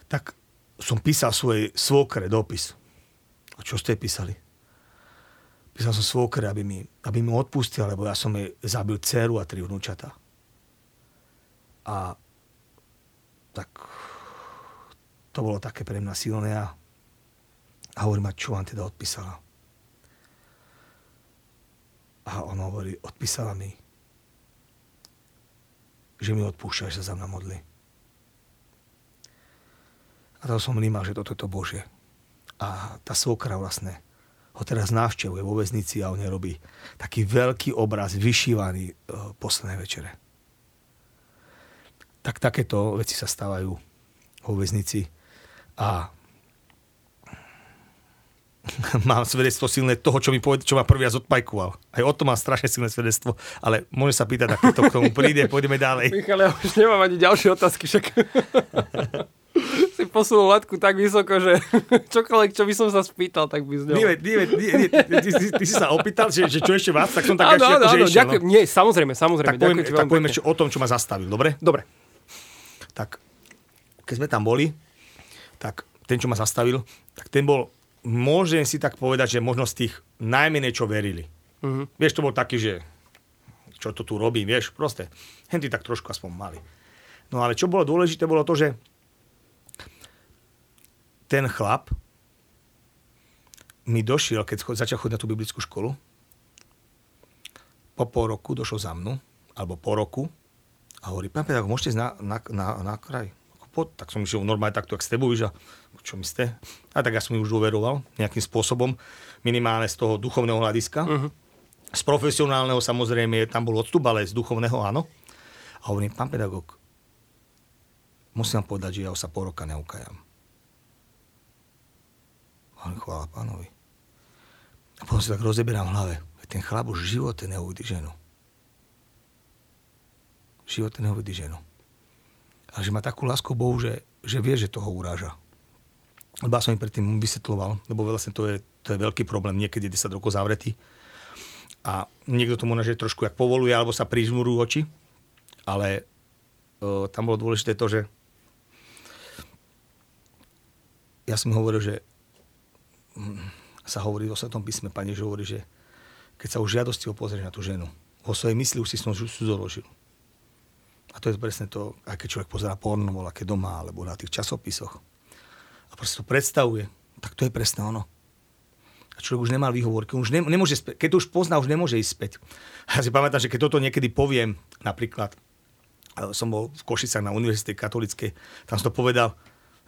Tak som písal svojej svokre dopis. A čo ste písali? Písal som svokre, aby mi, aby mi odpustil, lebo ja som jej zabil dceru a tri vnúčata. A tak to bolo také pre mňa silné a, a hovorím, a čo vám teda odpísala? A on hovorí, odpísala mi, že mi odpúšťa, že sa za mňa modli. A to som vnímal, že toto je to Bože. A tá svokra vlastne ho teraz návštevuje vo väznici a on robí taký veľký obraz vyšívaný e, posledné večere. Tak takéto veci sa stávajú vo väznici a mám svedectvo silné toho, čo mi poved, čo ma prvý raz odpajkoval. Aj o tom mám strašne silné svedectvo, ale môže sa pýtať, ako to k tomu príde, pôjdeme ďalej. Michal, ja už nemám ani ďalšie otázky, však si posunul latku tak vysoko, že čokoľvek, čo by som sa spýtal, tak by znel. Nie, nie, nie, nie ty, ty, ty, si sa opýtal, že, že čo ešte vás, tak som tak áno, áno, akože áno, ďakujem, no. Nie, samozrejme, samozrejme. Tak poviem, tak poviem ešte o tom, čo ma zastavil, dobre? Dobre. tak keď sme tam boli, tak ten, čo ma zastavil, tak ten bol, môžem si tak povedať, že možno z tých najmenej, čo verili. Uh-huh. Vieš, to bol taký, že čo to tu robím, vieš, proste. Henty tak trošku aspoň mali. No ale čo bolo dôležité, bolo to, že ten chlap mi došiel, keď začal chodiť na tú biblickú školu, po pol roku došol za mnou, alebo po roku, a hovorí, pán pedagóg, môžete ísť na, na, na, na kraj? Pod, tak som išiel normálne takto, ak s tebou, že čo my ste? A tak ja som ju už uveroval nejakým spôsobom, minimálne z toho duchovného hľadiska. Uh-huh. Z profesionálneho samozrejme tam bol odstup, ale z duchovného áno. A hovorím, pán pedagóg, musím vám povedať, že ja sa pol roka neukajam. Ale chvála pánovi. A potom si tak rozeberám v hlave. Ten chlap už v živote neuvidí ženu. V živote neuvidí ženu. A že má takú lásku Bohu, že, že vie, že toho uráža. Lebo som im predtým vysvetloval, lebo vlastne to je, to je veľký problém, niekedy 10 rokov zavretý. A niekto tomu že trošku jak povoluje, alebo sa prižmurujú oči. Ale uh, tam bolo dôležité to, že ja som hovoril, že sa hovorí o Svetom písme, Pane, že hovorí, že keď sa už žiadosti pozrieš na tú ženu, vo svojej mysli už si s tou zoložil. A to je presne to, keď človek pozera porno, aké doma, alebo na tých časopisoch. A proste to predstavuje. Tak to je presne ono. A človek už nemal výhovorky, už ne, nemôže späť. Keď to už pozná, už nemôže ísť späť. Ja si pamätám, že keď toto niekedy poviem, napríklad, som bol v Košicách na Univerzite katolíckej, tam som to povedal,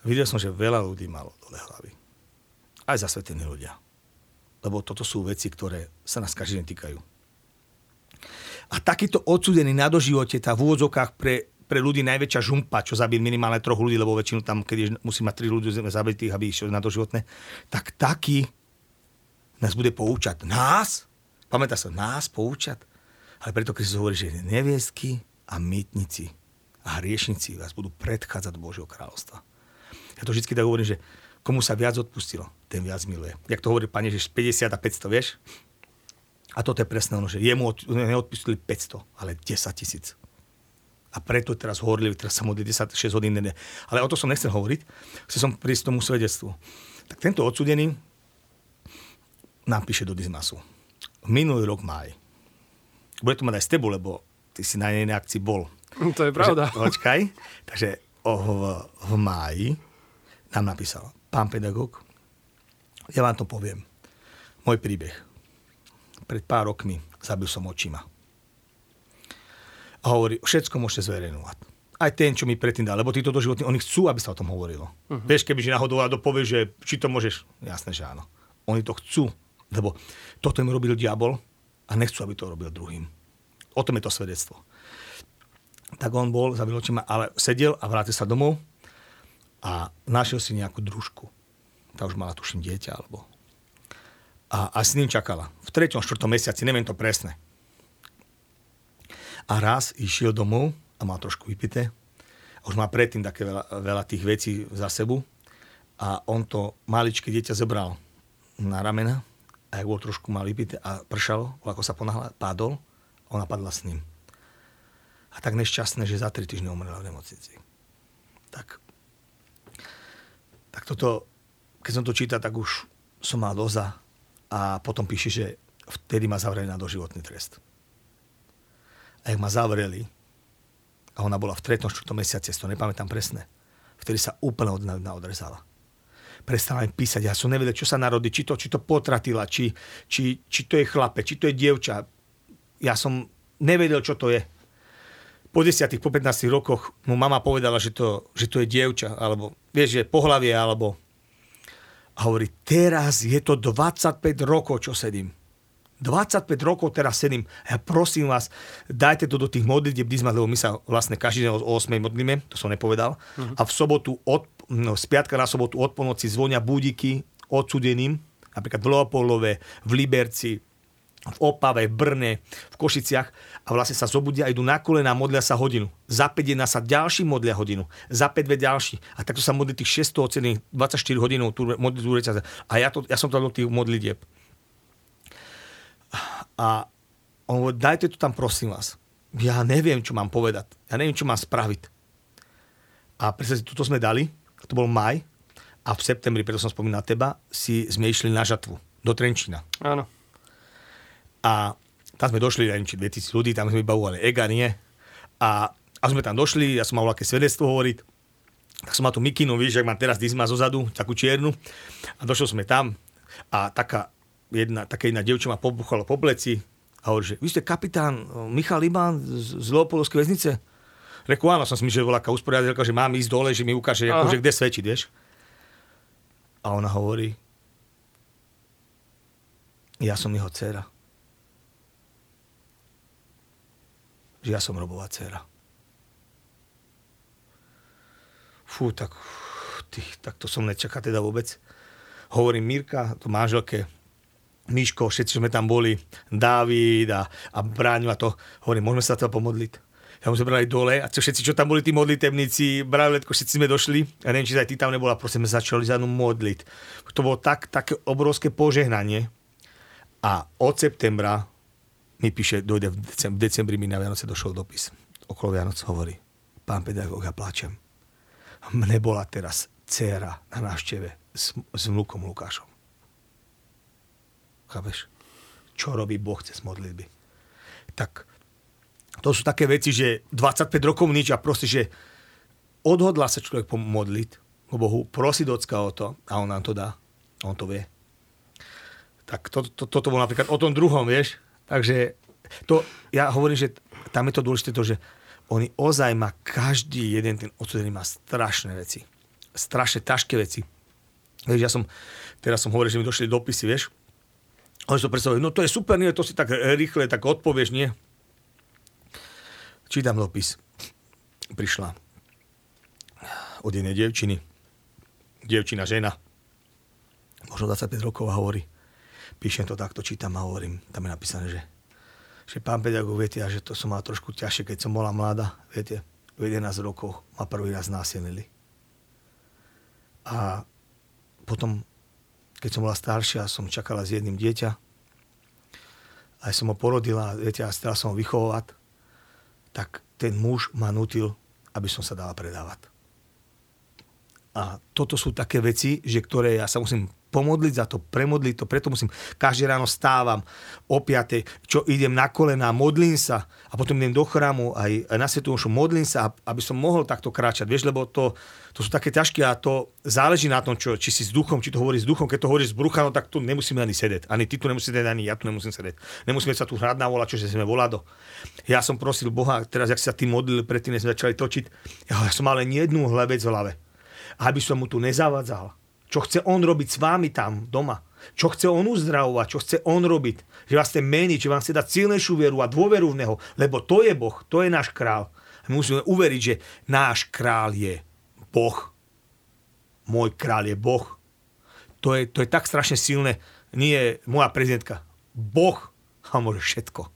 videl som, že veľa ľudí malo dole hlavy aj zasvetení ľudia. Lebo toto sú veci, ktoré sa nás každý deň týkajú. A takýto odsudený na doživote, tá v úvodzokách pre, pre ľudí najväčšia žumpa, čo zabil minimálne troch ľudí, lebo väčšinu tam, keď musí mať tri ľudí zabitých, aby išiel na doživotné, tak taký nás bude poučať. Nás? Pamätá sa, nás poučať? Ale preto Kristus hovorí, že neviestky a mýtnici a hriešnici vás budú predchádzať do Božieho kráľovstva. Ja to vždy tak hovorím, že komu sa viac odpustilo, ten viac miluje. Jak to hovorí pane, že 50 a 500, vieš? A toto je presné ono, že jemu od, neodpustili 500, ale 10 tisíc. A preto teraz hovorili, teraz sa modlí 10, 6 hodín. Ne. Ale o to som nechcel hovoriť. Chcel som prísť tomu svedectvu. Tak tento odsudený napíše do Dizmasu. Minulý rok máj. Bude to mať aj s tebou, lebo ty si na nej akcii bol. To je pravda. Takže, počkaj. Takže o, v, v máji nám napísal pán pedagóg, ja vám to poviem. Môj príbeh. Pred pár rokmi zabil som očima. A hovorí, všetko môžete zverejnovať. Aj ten, čo mi predtým dal, lebo títo doživotní, oni chcú, aby sa o tom hovorilo. Uh-huh. Vieš, keby že náhodou Ado povie, že či to môžeš, jasné, že áno. Oni to chcú, lebo toto im robil diabol a nechcú, aby to robil druhým. O tom je to svedectvo. Tak on bol, zabil očima, ale sedel a vrátil sa domov a našiel si nejakú družku. Tá už mala, tuším, dieťa, alebo... A, a s ním čakala. V treťom, štvrtom mesiaci, neviem to presne. A raz išiel domov a mal trošku vypité. A už má predtým také veľa, veľa tých vecí za sebu. A on to maličké dieťa zobral na ramena a jak bol trošku mal vypité a pršalo, ako sa ponáhla, padol, ona padla s ním. A tak nešťastné, že za tri týždne umrela v nemocnici. Tak tak toto, keď som to čítal, tak už som mal doza a potom píše, že vtedy ma zavreli na doživotný trest. A jak ma zavreli, a ona bola v 3. 4. mesiaci, to nepamätám presne, vtedy sa úplne od odrezala. Prestala mi písať, ja som nevedel, čo sa narodí, či to, či to potratila, či, či, či to je chlape, či to je dievča. Ja som nevedel, čo to je po 10, po 15 rokoch mu mama povedala, že to, že to je dievča, alebo vieš, že pohlavie, alebo a hovorí, teraz je to 25 rokov, čo sedím. 25 rokov teraz sedím. Ja prosím vás, dajte to do tých modlitieb lebo my sa vlastne každý deň o 8 modlíme, to som nepovedal. Uh-huh. A v sobotu, od, no, z piatka na sobotu od polnoci zvonia budíky odsudeným, napríklad v Leopoldove, v Liberci, v Opave, v Brne, v Košiciach a vlastne sa zobudia idú na a modlia sa hodinu. Za 5 jedna sa ďalší modlia hodinu. Za 5 dve ďalší. A takto sa modlí tých 600 ocených 24 hodinov modlí A ja, to, ja som to do tých modlitieb. A on hovorí, dajte to tam prosím vás. Ja neviem, čo mám povedať. Ja neviem, čo mám spraviť. A predsa toto sme dali, to bol maj, a v septembri, preto som spomínal teba, si sme išli na žatvu do Trenčína. Áno. A tam sme došli, neviem, či 2000 ľudí, tam sme vybavovali ega, nie? A, a sme tam došli, ja som mal aké svedectvo hovoriť, tak som mal tú mikinu, víš, ak mám teraz dizma zozadu, takú čiernu. A došiel sme tam a taká jedna, taká jedna devča ma pobuchala po pleci a hovorí, že vy ste kapitán Michal Iban z, z Leopoldovskej väznice? Reku, áno, som si myslel, že bola usporiadateľka, že mám ísť dole, že mi ukáže, akože kde svedčiť, vieš. A ona hovorí, ja som jeho dcera. Že ja som robová dcera. Fú, tak, ty, tak to som nečaká teda vôbec. Hovorím Mirka, to manželke, Miško, všetci sme tam boli, Dávid a, a Bráňo a to. Hovorím, môžeme sa to pomodliť tam sme brali dole a všetci, čo tam boli tí modlitevníci, brali letko, všetci sme došli. A neviem, či aj ty tam nebola, prosím, sme začali za modliť. To bolo tak, také obrovské požehnanie. A od septembra mi píše, dojde v decembri, v decembri mi na Vianoce došol dopis. Okolo Vianoc hovorí, pán pedagóg, ja pláčem. Mne bola teraz dcera na návšteve s, s vnúkom Lukášom. Chápeš? Čo robí Boh cez modlitby? Tak to sú také veci, že 25 rokov nič a proste, že odhodlá sa človek pomodliť k Bohu, prosiť ocka o to a on nám to dá. On to vie. Tak to, to, toto bolo napríklad o tom druhom, vieš. Takže to, ja hovorím, že tam je to dôležité to, že oni ozaj má každý jeden ten odsudený má strašné veci. Strašne ťažké veci. Vieš, ja som, teraz som hovoril, že mi došli dopisy, vieš. Oni to predstavujú, no to je super, nie, to si tak rýchle, tak odpovieš, nie. Čítam dopis. Prišla od jednej devčiny. Devčina, žena. Možno 25 rokov a hovorí. Píšem to takto, čítam a hovorím. Tam je napísané, že, že pán pedagóg, viete, že to som mal trošku ťažšie, keď som bola mladá. Viete, v 11 rokov ma prvý raz násilnili. A potom, keď som bola staršia, som čakala s jedným dieťa. Aj som ho porodila, viete, a stala som ho vychovovať tak ten muž ma nutil, aby som sa dala predávať. A toto sú také veci, že ktoré ja sa musím pomodliť za to, premodliť to, preto musím, každé ráno stávam o 5, čo idem na kolena, modlím sa a potom idem do chrámu aj, na Svetu modlím sa, aby som mohol takto kráčať, vieš, lebo to, to sú také ťažké a to záleží na tom, čo, či si s duchom, či to hovorí s duchom, keď to hovorí s brucha, no tak tu nemusíme ani sedieť, ani ty tu nemusíš sedieť, ani ja tu nemusím sedieť. Nemusíme sa tu hrať na vola, čo sme volado. Ja som prosil Boha, teraz, jak sa ty modlil, predtým, sme začali točiť, ja, som mal len jednu hlebec v hlave. Aby som mu tu nezavadzal čo chce on robiť s vámi tam doma. Čo chce on uzdravovať, čo chce on robiť. Že vás chce meniť, že vám chce dať silnejšiu vieru a dôveru v Neho. Lebo to je Boh, to je náš král. A my musíme uveriť, že náš král je Boh. Môj král je Boh. To je, to je tak strašne silné. Nie moja prezidentka. Boh a môže všetko.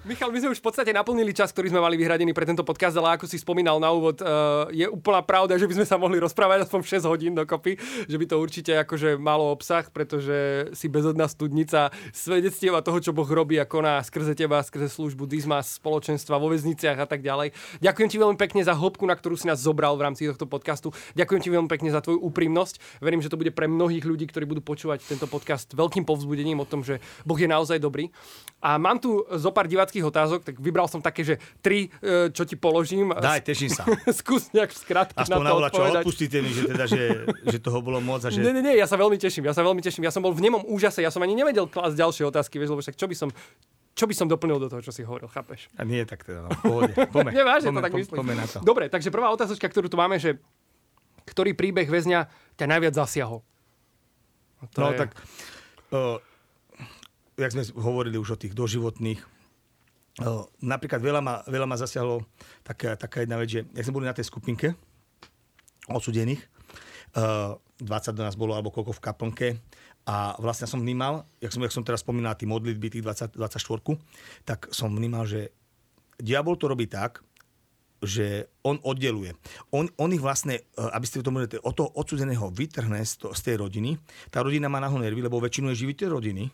Michal, my sme už v podstate naplnili čas, ktorý sme mali vyhradený pre tento podcast, ale ako si spomínal na úvod, uh, je úplná pravda, že by sme sa mohli rozprávať aspoň 6 hodín dokopy, že by to určite akože malo obsah, pretože si bezodná studnica svedectiev a toho, čo Boh robí a koná skrze teba, skrze službu Dizmas, spoločenstva vo väzniciach a tak ďalej. Ďakujem ti veľmi pekne za hĺbku, na ktorú si nás zobral v rámci tohto podcastu. Ďakujem ti veľmi pekne za tvoju úprimnosť. Verím, že to bude pre mnohých ľudí, ktorí budú počúvať tento podcast veľkým povzbudením o tom, že Boh je naozaj dobrý. A mám tu zo pár diváckých otázok, tak vybral som také, že tri, e, čo ti položím. Daj, teším sa. Skús nejak skratke Aspoň na to čo odpustíte mi, že, teda, že, že toho bolo moc. A že... Nie, nie, nie, ja sa veľmi teším, ja sa veľmi teším. Ja som bol v nemom úžase, ja som ani nevedel klásť ďalšie otázky, vieš, lebo však čo by som, čo by som doplnil do toho, čo si hovoril, chápeš? A nie, tak teda, no, pohode. Pome, Nevážne to tak myslím. na to. Dobre, takže prvá otázočka, ktorú tu máme, že ktorý príbeh väzňa ťa najviac zasiahol? No je... tak, uh, jak sme hovorili už o tých doživotných, napríklad veľa ma, veľa ma zasiahlo taká, taká jedna vec, že jak sme boli na tej skupinke odsudených, 20 do nás bolo, alebo koľko v kaplnke, a vlastne som vnímal, jak som, jak som teraz spomínal, tí modlitby, tých 20, 24, tak som vnímal, že diabol to robí tak, že on oddeluje. On, on ich vlastne, e, aby ste to mohli, o toho odsudeného vytrhne z, to, z tej rodiny. Tá rodina má na ho nervy, lebo väčšinu je živiteľ rodiny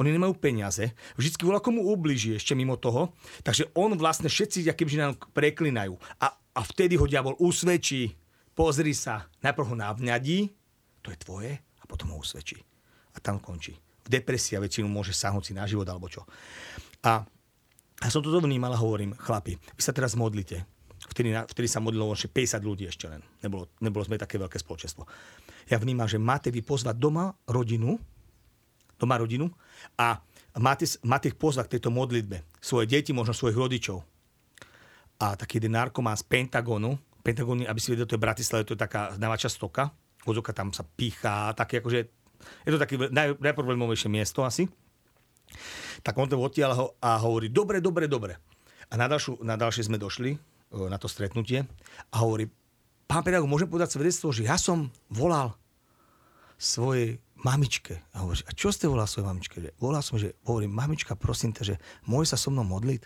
oni nemajú peniaze, vždycky volá komu ubliží ešte mimo toho, takže on vlastne všetci, že nám preklinajú. A A vtedy ho diabol usvedčí. Pozri sa. Najprv ho navňadí, to je tvoje, a potom ho usvedčí. A tam končí. V depresii a väčšinu môže sahnúť si na život alebo čo. A ja som toto vnímal a hovorím, chlapi, vy sa teraz modlite. Vtedy, vtedy sa modlilo už 50 ľudí ešte len. Nebolo, nebolo sme také veľké spoločenstvo. Ja vnímam, že máte vy pozvať doma rodinu, doma rodinu a máte, máte ich pozvať k tejto modlitbe. Svoje deti, možno svojich rodičov. A taký jeden narkomán z Pentagonu, Pentagonu, aby si vedel, to je Bratislava, to je taká znávača stoka, Ozoka tam sa pícha, také akože, je to také naj, najproblémovejšie miesto asi. Tak on to odtiaľ a hovorí, dobre, dobre, dobre. A na, ďalšiu, na ďalšie sme došli, na to stretnutie a hovorí, pán pedagóg, môžem povedať svedectvo, že ja som volal svojej mamičke. A hovorí, a čo ste volal svojej mamičke? Že volal som, že hovorím, mamička, prosím ťa, že môže sa so mnou modliť?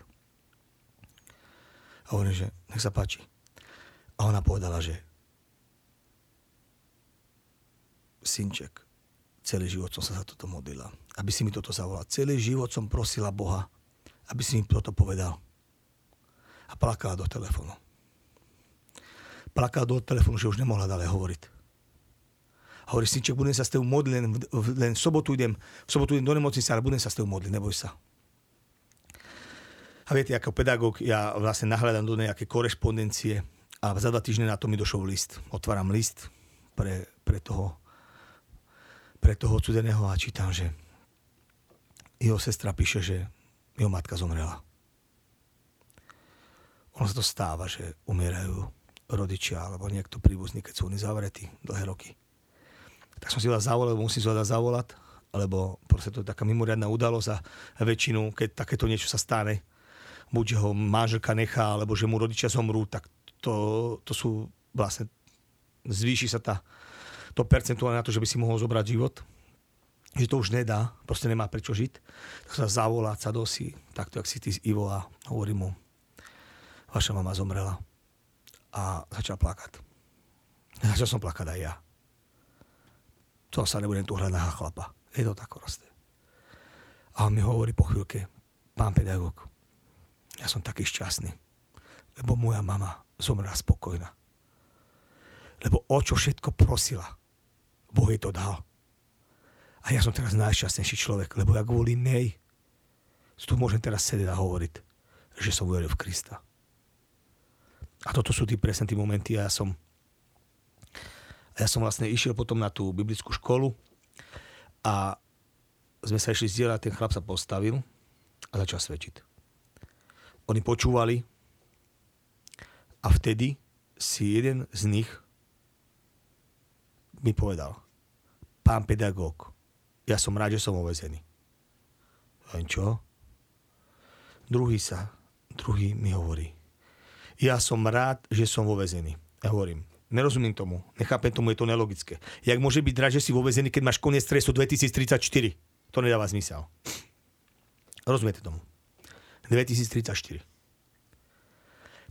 A hovorím, že nech sa páči. A ona povedala, že synček, celý život som sa za toto modlila. Aby si mi toto zavolal. Celý život som prosila Boha, aby si mi toto povedal. A plakala do telefónu. Plakala do telefónu, že už nemohla ďalej hovoriť. A hovorí, synček, budem sa s tebou modliť, len, len v sobotu idem, v sobotu idem do nemocnice, ale budem sa s tebou modliť, neboj sa. A viete, ako pedagóg, ja vlastne nahľadám do nejaké korešpondencie a za dva týždne na to mi došol list. Otváram list pre, pre toho pre toho odsudeného a čítam, že jeho sestra píše, že jeho matka zomrela. Ono sa to stáva, že umierajú rodičia alebo niekto príbuzný, keď sú oni zavretí dlhé roky. Tak som si vás zavolal, musím si vás zavolať, lebo proste to je taká mimoriadná udalosť a väčšinu, keď takéto niečo sa stane, buď ho manželka nechá, alebo že mu rodičia zomrú, tak to, to sú vlastne, zvýši sa tá to percentuálne na to, že by si mohol zobrať život, že to už nedá, proste nemá prečo žiť, tak sa zavolá dosi, takto, jak si ty Ivo a hovorí mu, vaša mama zomrela. A začal plakať. Začal som plakať aj ja. To sa nebudem tu hrať na chlapa. Je to tak proste. A on mi hovorí po chvíľke, pán pedagóg, ja som taký šťastný, lebo moja mama zomrela spokojná. Lebo o čo všetko prosila, Boh jej to dal. A ja som teraz najšťastnejší človek, lebo ja kvôli nej tu môžem teraz sedieť a hovoriť, že som uveril v Krista. A toto sú tí presne tí momenty a ja som a ja som vlastne išiel potom na tú biblickú školu a sme sa išli zdieľať, ten chlap sa postavil a začal svedčiť. Oni počúvali a vtedy si jeden z nich mi povedal, pán pedagóg, ja som rád, že som ovezený. Len čo? Druhý sa, druhý mi hovorí, ja som rád, že som vo vezení. Ja hovorím, nerozumiem tomu, nechápem tomu, je to nelogické. Jak môže byť rád, že si vo keď máš koniec stresu 2034? To nedáva zmysel. Rozumiete tomu? 2034.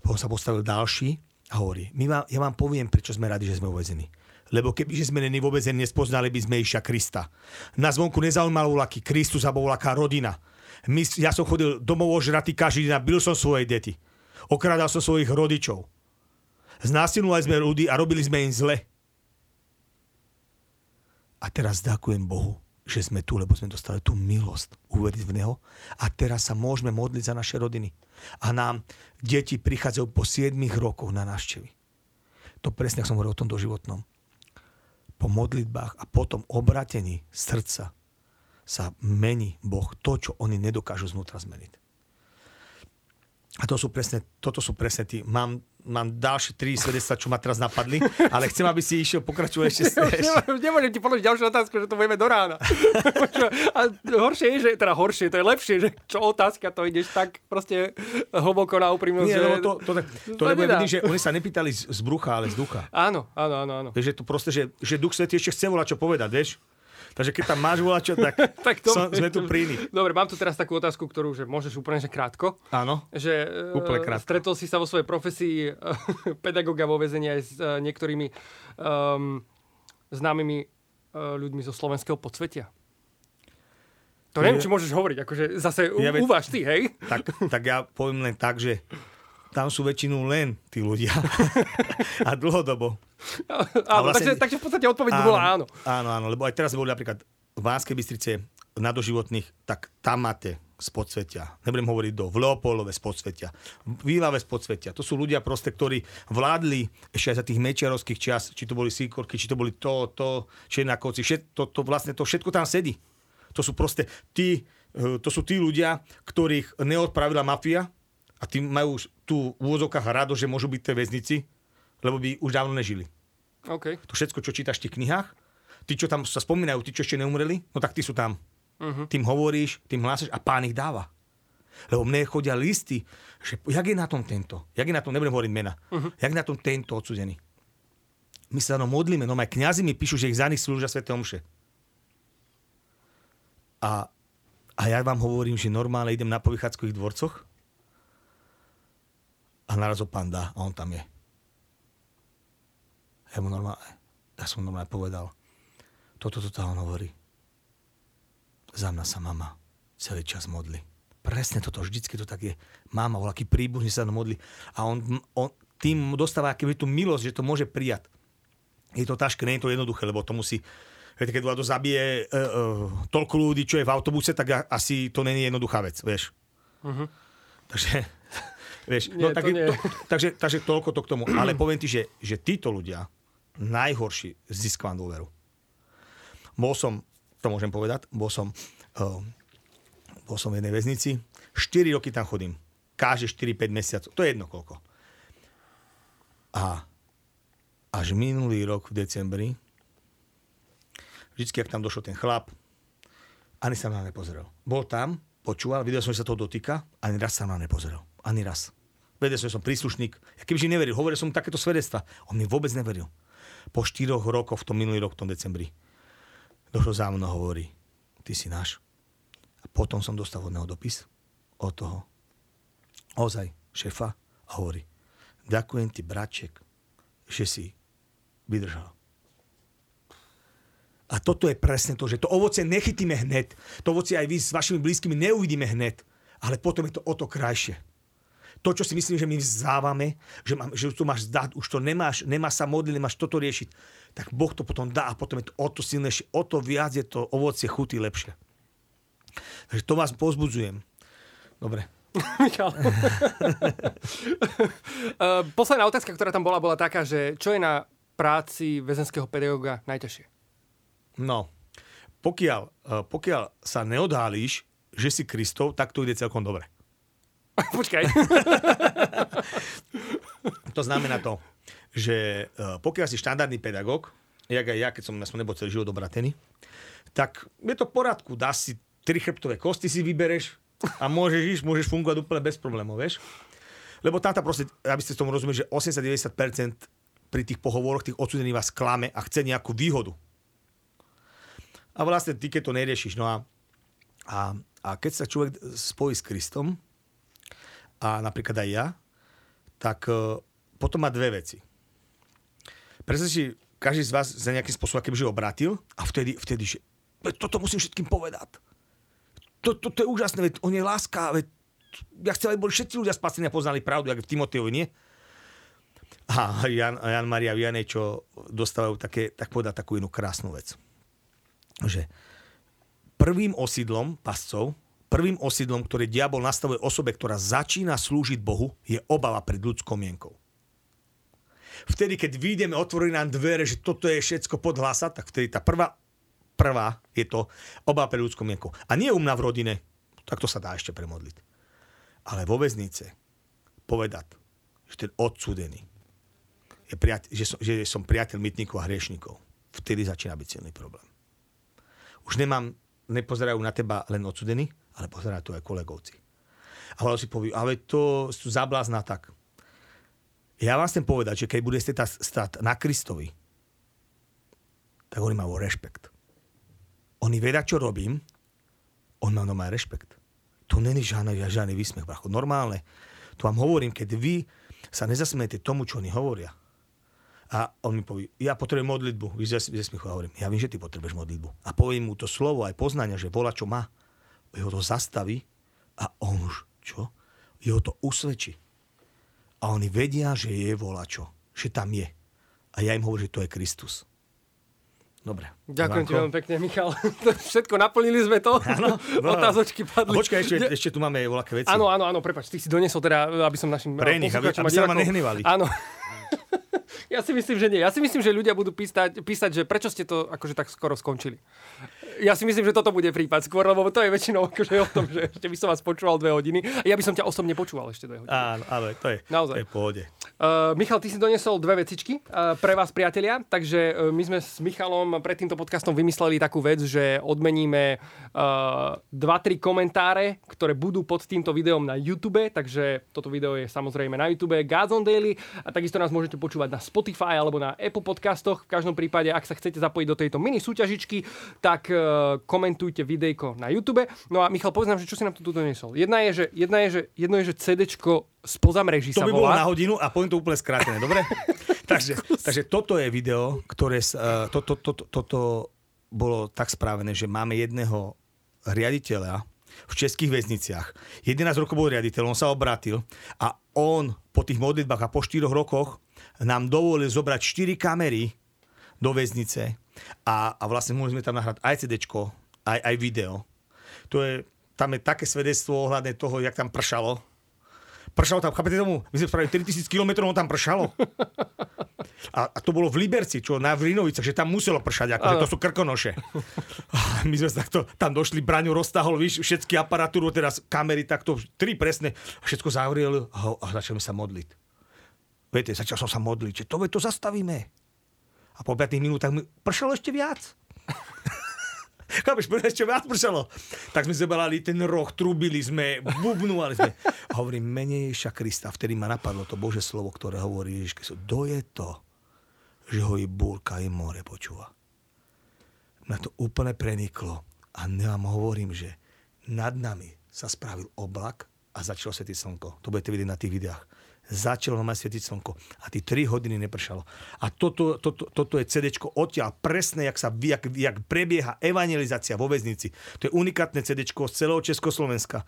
Potom sa postavil ďalší a hovorí, my vám, ja vám poviem, prečo sme radi, že sme uvezení lebo kebyže sme není vôbec nespoznali by sme Iša Krista. Na zvonku nezaujímalo aký Kristus alebo aká rodina. My, ja som chodil domov ožratý každý deň a bil som svoje deti. Okrádal som svojich rodičov. Znásilňovali sme ľudí a robili sme im zle. A teraz ďakujem Bohu, že sme tu, lebo sme dostali tú milosť uveriť v Neho a teraz sa môžeme modliť za naše rodiny. A nám deti prichádzajú po 7 rokoch na návštevy. To presne, som hovoril o tom doživotnom po modlitbách a potom obratení srdca sa mení Boh to, čo oni nedokážu znútra zmeniť. A to sú presne, toto sú presne tí, mám, mám ďalšie tri svedectva, čo ma teraz napadli, ale chcem, aby si išiel pokračovať ešte. ešte. Nemôžem ti položiť ďalšiu otázku, že to budeme do rána. A horšie je, že, teda horšie, to je lepšie, že čo otázka, to ideš tak proste hlboko na úprimnosť. Nie, že... to, to, to, to, to nebude vidieť, že oni sa nepýtali z, z brucha, ale z ducha. Áno, áno, áno. áno. Vieš, že to proste, že, že duch svetý ešte chce volať čo povedať, vieš? Takže keď tam máš volačo, tak, tak to, som, sme tu pri nich. Dobre, mám tu teraz takú otázku, ktorú že môžeš úplne že krátko. Áno, že, e, úplne krátko. Stretol si sa vo svojej profesii e, pedagoga vo vezení aj s uh, niektorými um, známymi uh, ľuďmi zo slovenského podsvetia. To neviem, či môžeš hovoriť, akože zase ja uváž ty, hej? Tak, tak ja poviem len tak, že tam sú väčšinou len tí ľudia. a dlhodobo. Áno, vlastne, takže, takže v podstate odpoveď áno, bola áno. Áno, áno, lebo aj teraz boli napríklad v Vánskej Bystrice na doživotných, tak tam máte z podsvetia. Nebudem hovoriť do v Leopoldove z podsvetia. V Výlave z podsvetia. To sú ľudia proste, ktorí vládli ešte aj za tých mečiarovských čas, či to boli síkorky, či to boli to, to, Černakovci, všet, to, to, vlastne to všetko tam sedí. To sú proste tí, eh, to sú tí ľudia, ktorých neodpravila mafia a tí majú tu v úvozovkách rado, že môžu byť v tej väznici, lebo by už dávno nežili. Okay. To všetko, čo čítaš v tých knihách, tí, čo tam sa spomínajú, tí, čo ešte neumreli, no tak tí sú tam. Uh-huh. Tým hovoríš, tým hlásaš a pán ich dáva. Lebo mne chodia listy, že jak je na tom tento, jak je na tom, nebudem hovoriť mena, uh-huh. jak je na tom tento odsudený. My sa no modlíme, no aj kniazy mi píšu, že ich za nich slúžia Svete Omše. A, a ja vám hovorím, že normálne idem na povychádzkových dvorcoch a narazil pán dá a on tam je. Ja mu normálne, ja som normálne povedal, toto, toto on hovorí za mňa sa mama celý čas modli. Presne toto, vždycky to tak je. Mama, voľaký príbuzný sa modli a on, on tým dostáva keby tú milosť, že to môže prijať. Je to ťažké, nie je to jednoduché, lebo to musí, viete, keď to zabije uh, uh, toľko ľudí, čo je v autobuse, tak asi to není jednoduchá vec, vieš. Uh-huh. Takže, vieš, nie, no, tak, to to, takže, takže toľko to k tomu. Ale poviem ti, že, že títo ľudia najhorší získavam dôveru. Bol som to môžem povedať. Bol som, uh, bol som v jednej väznici. 4 roky tam chodím. Káže 4-5 mesiacov. To je jedno koľko. A až minulý rok v decembri, vždycky, ak tam došiel ten chlap, ani sa na nepozrel. Bol tam, počúval, videl som, že sa toho dotýka, ani raz sa na nepozrel. Ani raz. Vedel som, že som príslušník. Ja kebyže neveril, hovoril som mu takéto svedectva. On mi vôbec neveril. Po štyroch rokoch, v tom minulý rok, v tom decembri došlo za mnou hovorí, ty si náš. A potom som dostal od neho dopis od toho ozaj šefa a hovorí, ďakujem ti, braček, že si vydržal. A toto je presne to, že to ovoce nechytíme hned. To ovoce aj vy s vašimi blízkymi neuvidíme hned. Ale potom je to o to krajšie to, čo si myslím, že my vzdávame, že, mám, že tu máš zdať, už to nemáš, nemáš sa modliť, nemáš toto riešiť, tak Boh to potom dá a potom je to o to silnejšie, o to viac je to ovocie chutí lepšie. Takže to vás pozbudzujem. Dobre. Michal. Eh, posledná otázka, ktorá tam bola, bola taká, že čo je na práci väzenského pedagóga najťažšie? No, pokiaľ, eh, pokiaľ sa neodhálíš, že si Kristov, tak to ide celkom dobre. Počkaj. to znamená to, že e, pokiaľ si štandardný pedagóg, jak aj ja, keď som, ja som nebol celý život obratený, tak je to poradku. Dá si tri chrbtové kosti si vybereš a môžeš ísť, môžeš fungovať úplne bez problémov, vieš. Lebo tam proste, aby ste tomu rozumeli, že 80-90% pri tých pohovoroch tých odsudených vás klame a chce nejakú výhodu. A vlastne ty, keď to neriešiš, no a, a, a keď sa človek spojí s Kristom, a napríklad aj ja, tak uh, potom má dve veci. Predstav si, každý z vás za nejakým spôsobom kebyže obratil a vtedy, vtedy že toto musím všetkým povedať. To, to, je úžasné, veď on je láska, veď ja chcem, aby boli všetci ľudia spasení a poznali pravdu, ako v Timoteovi, nie? A Jan, Jan Maria Vianej, čo dostávajú také, tak povedať takú jednu krásnu vec. Že prvým osídlom pascov Prvým osídlom, ktorý diabol nastavuje osobe, ktorá začína slúžiť Bohu, je obava pred ľudskou mienkou. Vtedy, keď vyjdeme, otvorí nám dvere, že toto je všetko podhlasa, tak vtedy tá prvá, prvá je to obava pred ľudskou mienkou. A nie u mňa v rodine, tak to sa dá ešte premodliť. Ale vo väznice povedať, že ten odsúdený, je priateľ, že, som, že som priateľ mytníkov a hriešnikov. Vtedy začína byť silný problém. Už nemám, nepozerajú na teba len odsudení, ale pozerá to aj kolegovci. A hľadom si povie, ale to sú zablázna tak. Ja vám chcem povedať, že keď budete stať na Kristovi, tak oni majú rešpekt. Oni vedia, čo robím, on má normálny rešpekt. To není žiadny, žiadny výsmech, bracho. Normálne. To vám hovorím, keď vy sa nezasmiete tomu, čo oni hovoria. A on mi povie, ja potrebujem modlitbu. Vy ze smichu hovorím, ja viem, že ty potrebuješ modlitbu. A poviem mu to slovo, aj poznania, že volá, čo má jeho to zastaví a on už, čo? Jeho to usvedčí. a oni vedia, že je volačo, že tam je. A ja im hovorím, že to je Kristus. Dobre. Ďakujem ti veľmi pekne, Michal. Všetko naplnili sme to. Áno. No. Otázočky padli. A počkaj, ešte, ešte tu máme voľaké veci. Áno, áno, áno, prepač, ty si donesol teda, aby som našim Pre nich, aby, aby sa ma nehnevali. Áno. Ja si myslím, že nie. Ja si myslím, že ľudia budú písať, písať, že prečo ste to akože tak skoro skončili. Ja si myslím, že toto bude prípad skôr, lebo to je väčšinou akože o tom, že ešte by som vás počúval dve hodiny. Ja by som ťa osobne počúval ešte dve hodiny. Áno, ale to je, Naozaj. to je pohode. Uh, Michal, ty si donesol dve vecičky uh, pre vás, priatelia. Takže uh, my sme s Michalom pred týmto podcastom vymysleli takú vec, že odmeníme uh, dva, tri komentáre, ktoré budú pod týmto videom na YouTube. Takže toto video je samozrejme na YouTube Gods Daily. A takisto nás môžete počúvať na Spotify alebo na Apple podcastoch. V každom prípade, ak sa chcete zapojiť do tejto mini súťažičky, tak uh, komentujte videjko na YouTube. No a Michal, povedz nám, že čo si nám tu donesol. Jedna je, že, jedna je, že, jedno je, že CDčko spoza mreží to sa by volá. bolo na hodinu a poviem to úplne skrátené, dobre? takže, takže toto je video, ktoré uh, toto, to, to, toto bolo tak správené, že máme jedného riaditeľa v českých väzniciach. 11 rokov bol riaditeľ, on sa obratil a on po tých modlitbách a po 4 rokoch nám dovolil zobrať 4 kamery do väznice a, a vlastne mohli sme tam nahrať aj CD, aj, aj video. To je, tam je také svedectvo ohľadne toho, jak tam pršalo pršalo tam, chápete tomu? My sme spravili 3000 km, on tam pršalo. A, a to bolo v Liberci, čo na Vrinovice, že tam muselo pršať, akože to sú krkonoše. My sme takto tam došli, Braňo roztahol, víš, všetky aparatúru, teraz kamery, takto, tri presne, všetko zavreli a začali sa modliť. Viete, začal som sa modliť, že to, to zastavíme. A po 5 minútach mi pršalo ešte viac. Chápeš, ešte viac pršalo. Tak sme zebrali ten roh, trubili sme, bubnúvali sme. A hovorím, menejša Krista, vtedy ma napadlo to Bože slovo, ktoré hovorí Ježiš kto je to, že ho i búrka, i more počúva. Na to úplne preniklo. A ja mu hovorím, že nad nami sa spravil oblak a začalo svetiť slnko. To budete vidieť na tých videách začalo ma svietiť slnko a tí 3 hodiny nepršalo. A toto, toto, toto je CD odtiaľ presne, jak, sa, jak, jak prebieha evangelizácia vo väznici. To je unikátne CD z celého Československa.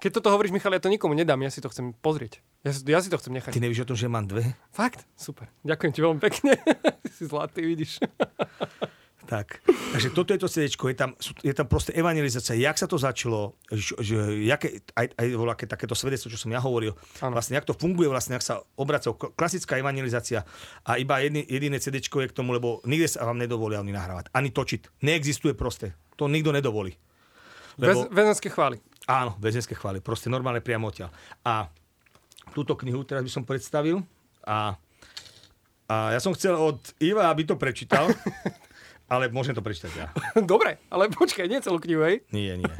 Keď toto hovoríš, Michal, ja to nikomu nedám, ja si to chcem pozrieť. Ja, ja si to chcem nechať. Ty nevíš o tom, že mám dve? Fakt? Super. Ďakujem ti veľmi pekne. si zlatý, vidíš. Tak. Takže toto je to CD, je tam, je tam proste evangelizácia, jak sa to začalo, že, jaké, aj, aj voľaké takéto svedectvo, čo som ja hovoril, ano. vlastne jak to funguje, vlastne jak sa obraca klasická evangelizácia a iba jedný, jediné CD je k tomu, lebo nikde sa vám nedovolia oni nahrávať, ani točiť. Neexistuje proste. To nikto nedovolí. Lebo, väzenské chvály. Áno, väzenské chvály, proste normálne priamo odtiaľ. A túto knihu teraz by som predstavil a, a ja som chcel od Iva, aby to prečítal. Ale môžem to prečítať ja. Dobre, ale počkaj, nie celú knihu, hej? Nie, nie.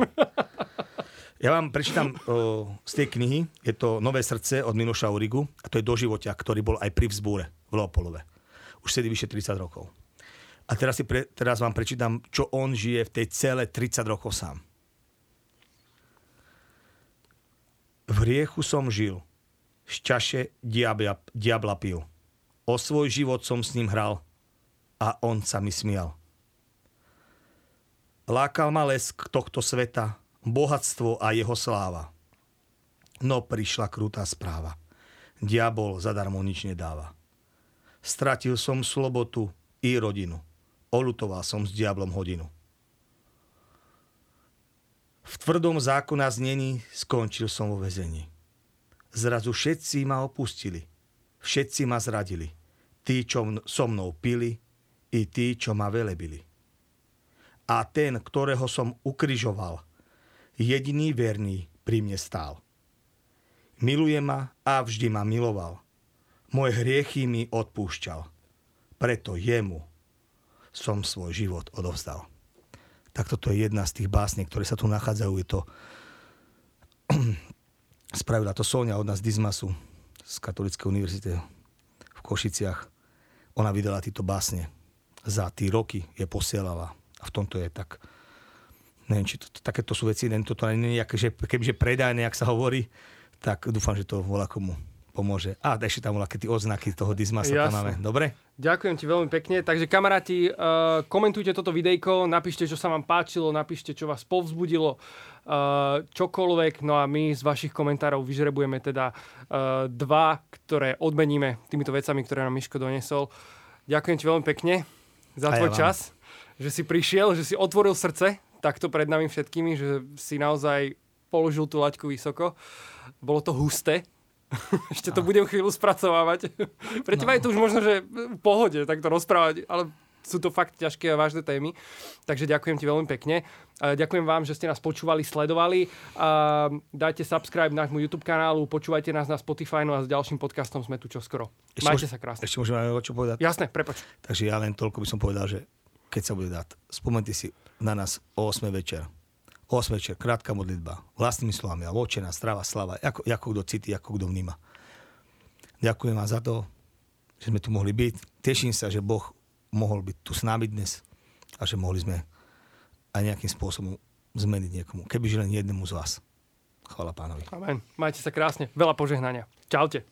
Ja vám prečítam o, z tej knihy, je to Nové srdce od Miloša Urigu a to je doživotia, ktorý bol aj pri vzbúre v Leopolove. Už sedí vyše 30 rokov. A teraz, si pre, teraz vám prečítam, čo on žije v tej celé 30 rokov sám. V hriechu som žil, z čaše diabla, diabla pil. O svoj život som s ním hral a on sa mi smial. Lákal ma lesk tohto sveta, bohatstvo a jeho sláva. No prišla krutá správa. Diabol zadarmo nič nedáva. Stratil som slobotu i rodinu. Olutoval som s diablom hodinu. V tvrdom zákona znení skončil som vo väzení. Zrazu všetci ma opustili. Všetci ma zradili. Tí, čo so mnou pili, i tí, čo ma velebili a ten, ktorého som ukrižoval, jediný verný pri mne stál. Miluje ma a vždy ma miloval. Moje hriechy mi odpúšťal. Preto jemu som svoj život odovzdal. Tak toto je jedna z tých básní, ktoré sa tu nachádzajú. Je to spravila to Sonia od nás Dizmasu z Katolíckej univerzity v Košiciach. Ona vydala tieto básne. Za tí roky je posielala a v tomto je tak, neviem, či to, to, takéto sú veci, neviem, toto nie je že kebyže predajné, ak sa hovorí, tak dúfam, že to volá komu pomôže. A ešte tam bola tie odznaky toho Dismasa tam máme. Dobre? Ďakujem ti veľmi pekne. Takže kamaráti, uh, komentujte toto videjko, napíšte, čo sa vám páčilo, napíšte, čo vás povzbudilo, uh, čokoľvek. No a my z vašich komentárov vyžrebujeme teda uh, dva, ktoré odmeníme týmito vecami, ktoré nám Miško donesol. Ďakujem ti veľmi pekne za tvoj ja čas, že si prišiel, že si otvoril srdce takto pred nami všetkými, že si naozaj položil tú laťku vysoko. Bolo to husté, Ešte to budem chvíľu spracovávať. Pre teba no. je to už možno, že v pohode takto rozprávať, ale sú to fakt ťažké a vážne témy. Takže ďakujem ti veľmi pekne. Ďakujem vám, že ste nás počúvali, sledovali. Dajte subscribe nášmu YouTube kanálu, počúvajte nás na Spotify, no a s ďalším podcastom sme tu čoskoro. Ešte Majte môž, sa krásne. Ešte môžeme aj čo povedať? Jasné, prepač. Takže ja len toľko by som povedal, že keď sa bude dať, spomente si na nás o 8 večer 8 večer, krátka modlitba, vlastnými slovami, a vočená, strava, slava, ako, ako kto cíti, ako kto vníma. Ďakujem vám za to, že sme tu mohli byť. Teším sa, že Boh mohol byť tu s nami dnes a že mohli sme aj nejakým spôsobom zmeniť niekomu. Kebyže len jednému z vás. Chvala pánovi. Amen. Majte sa krásne. Veľa požehnania. Čaute.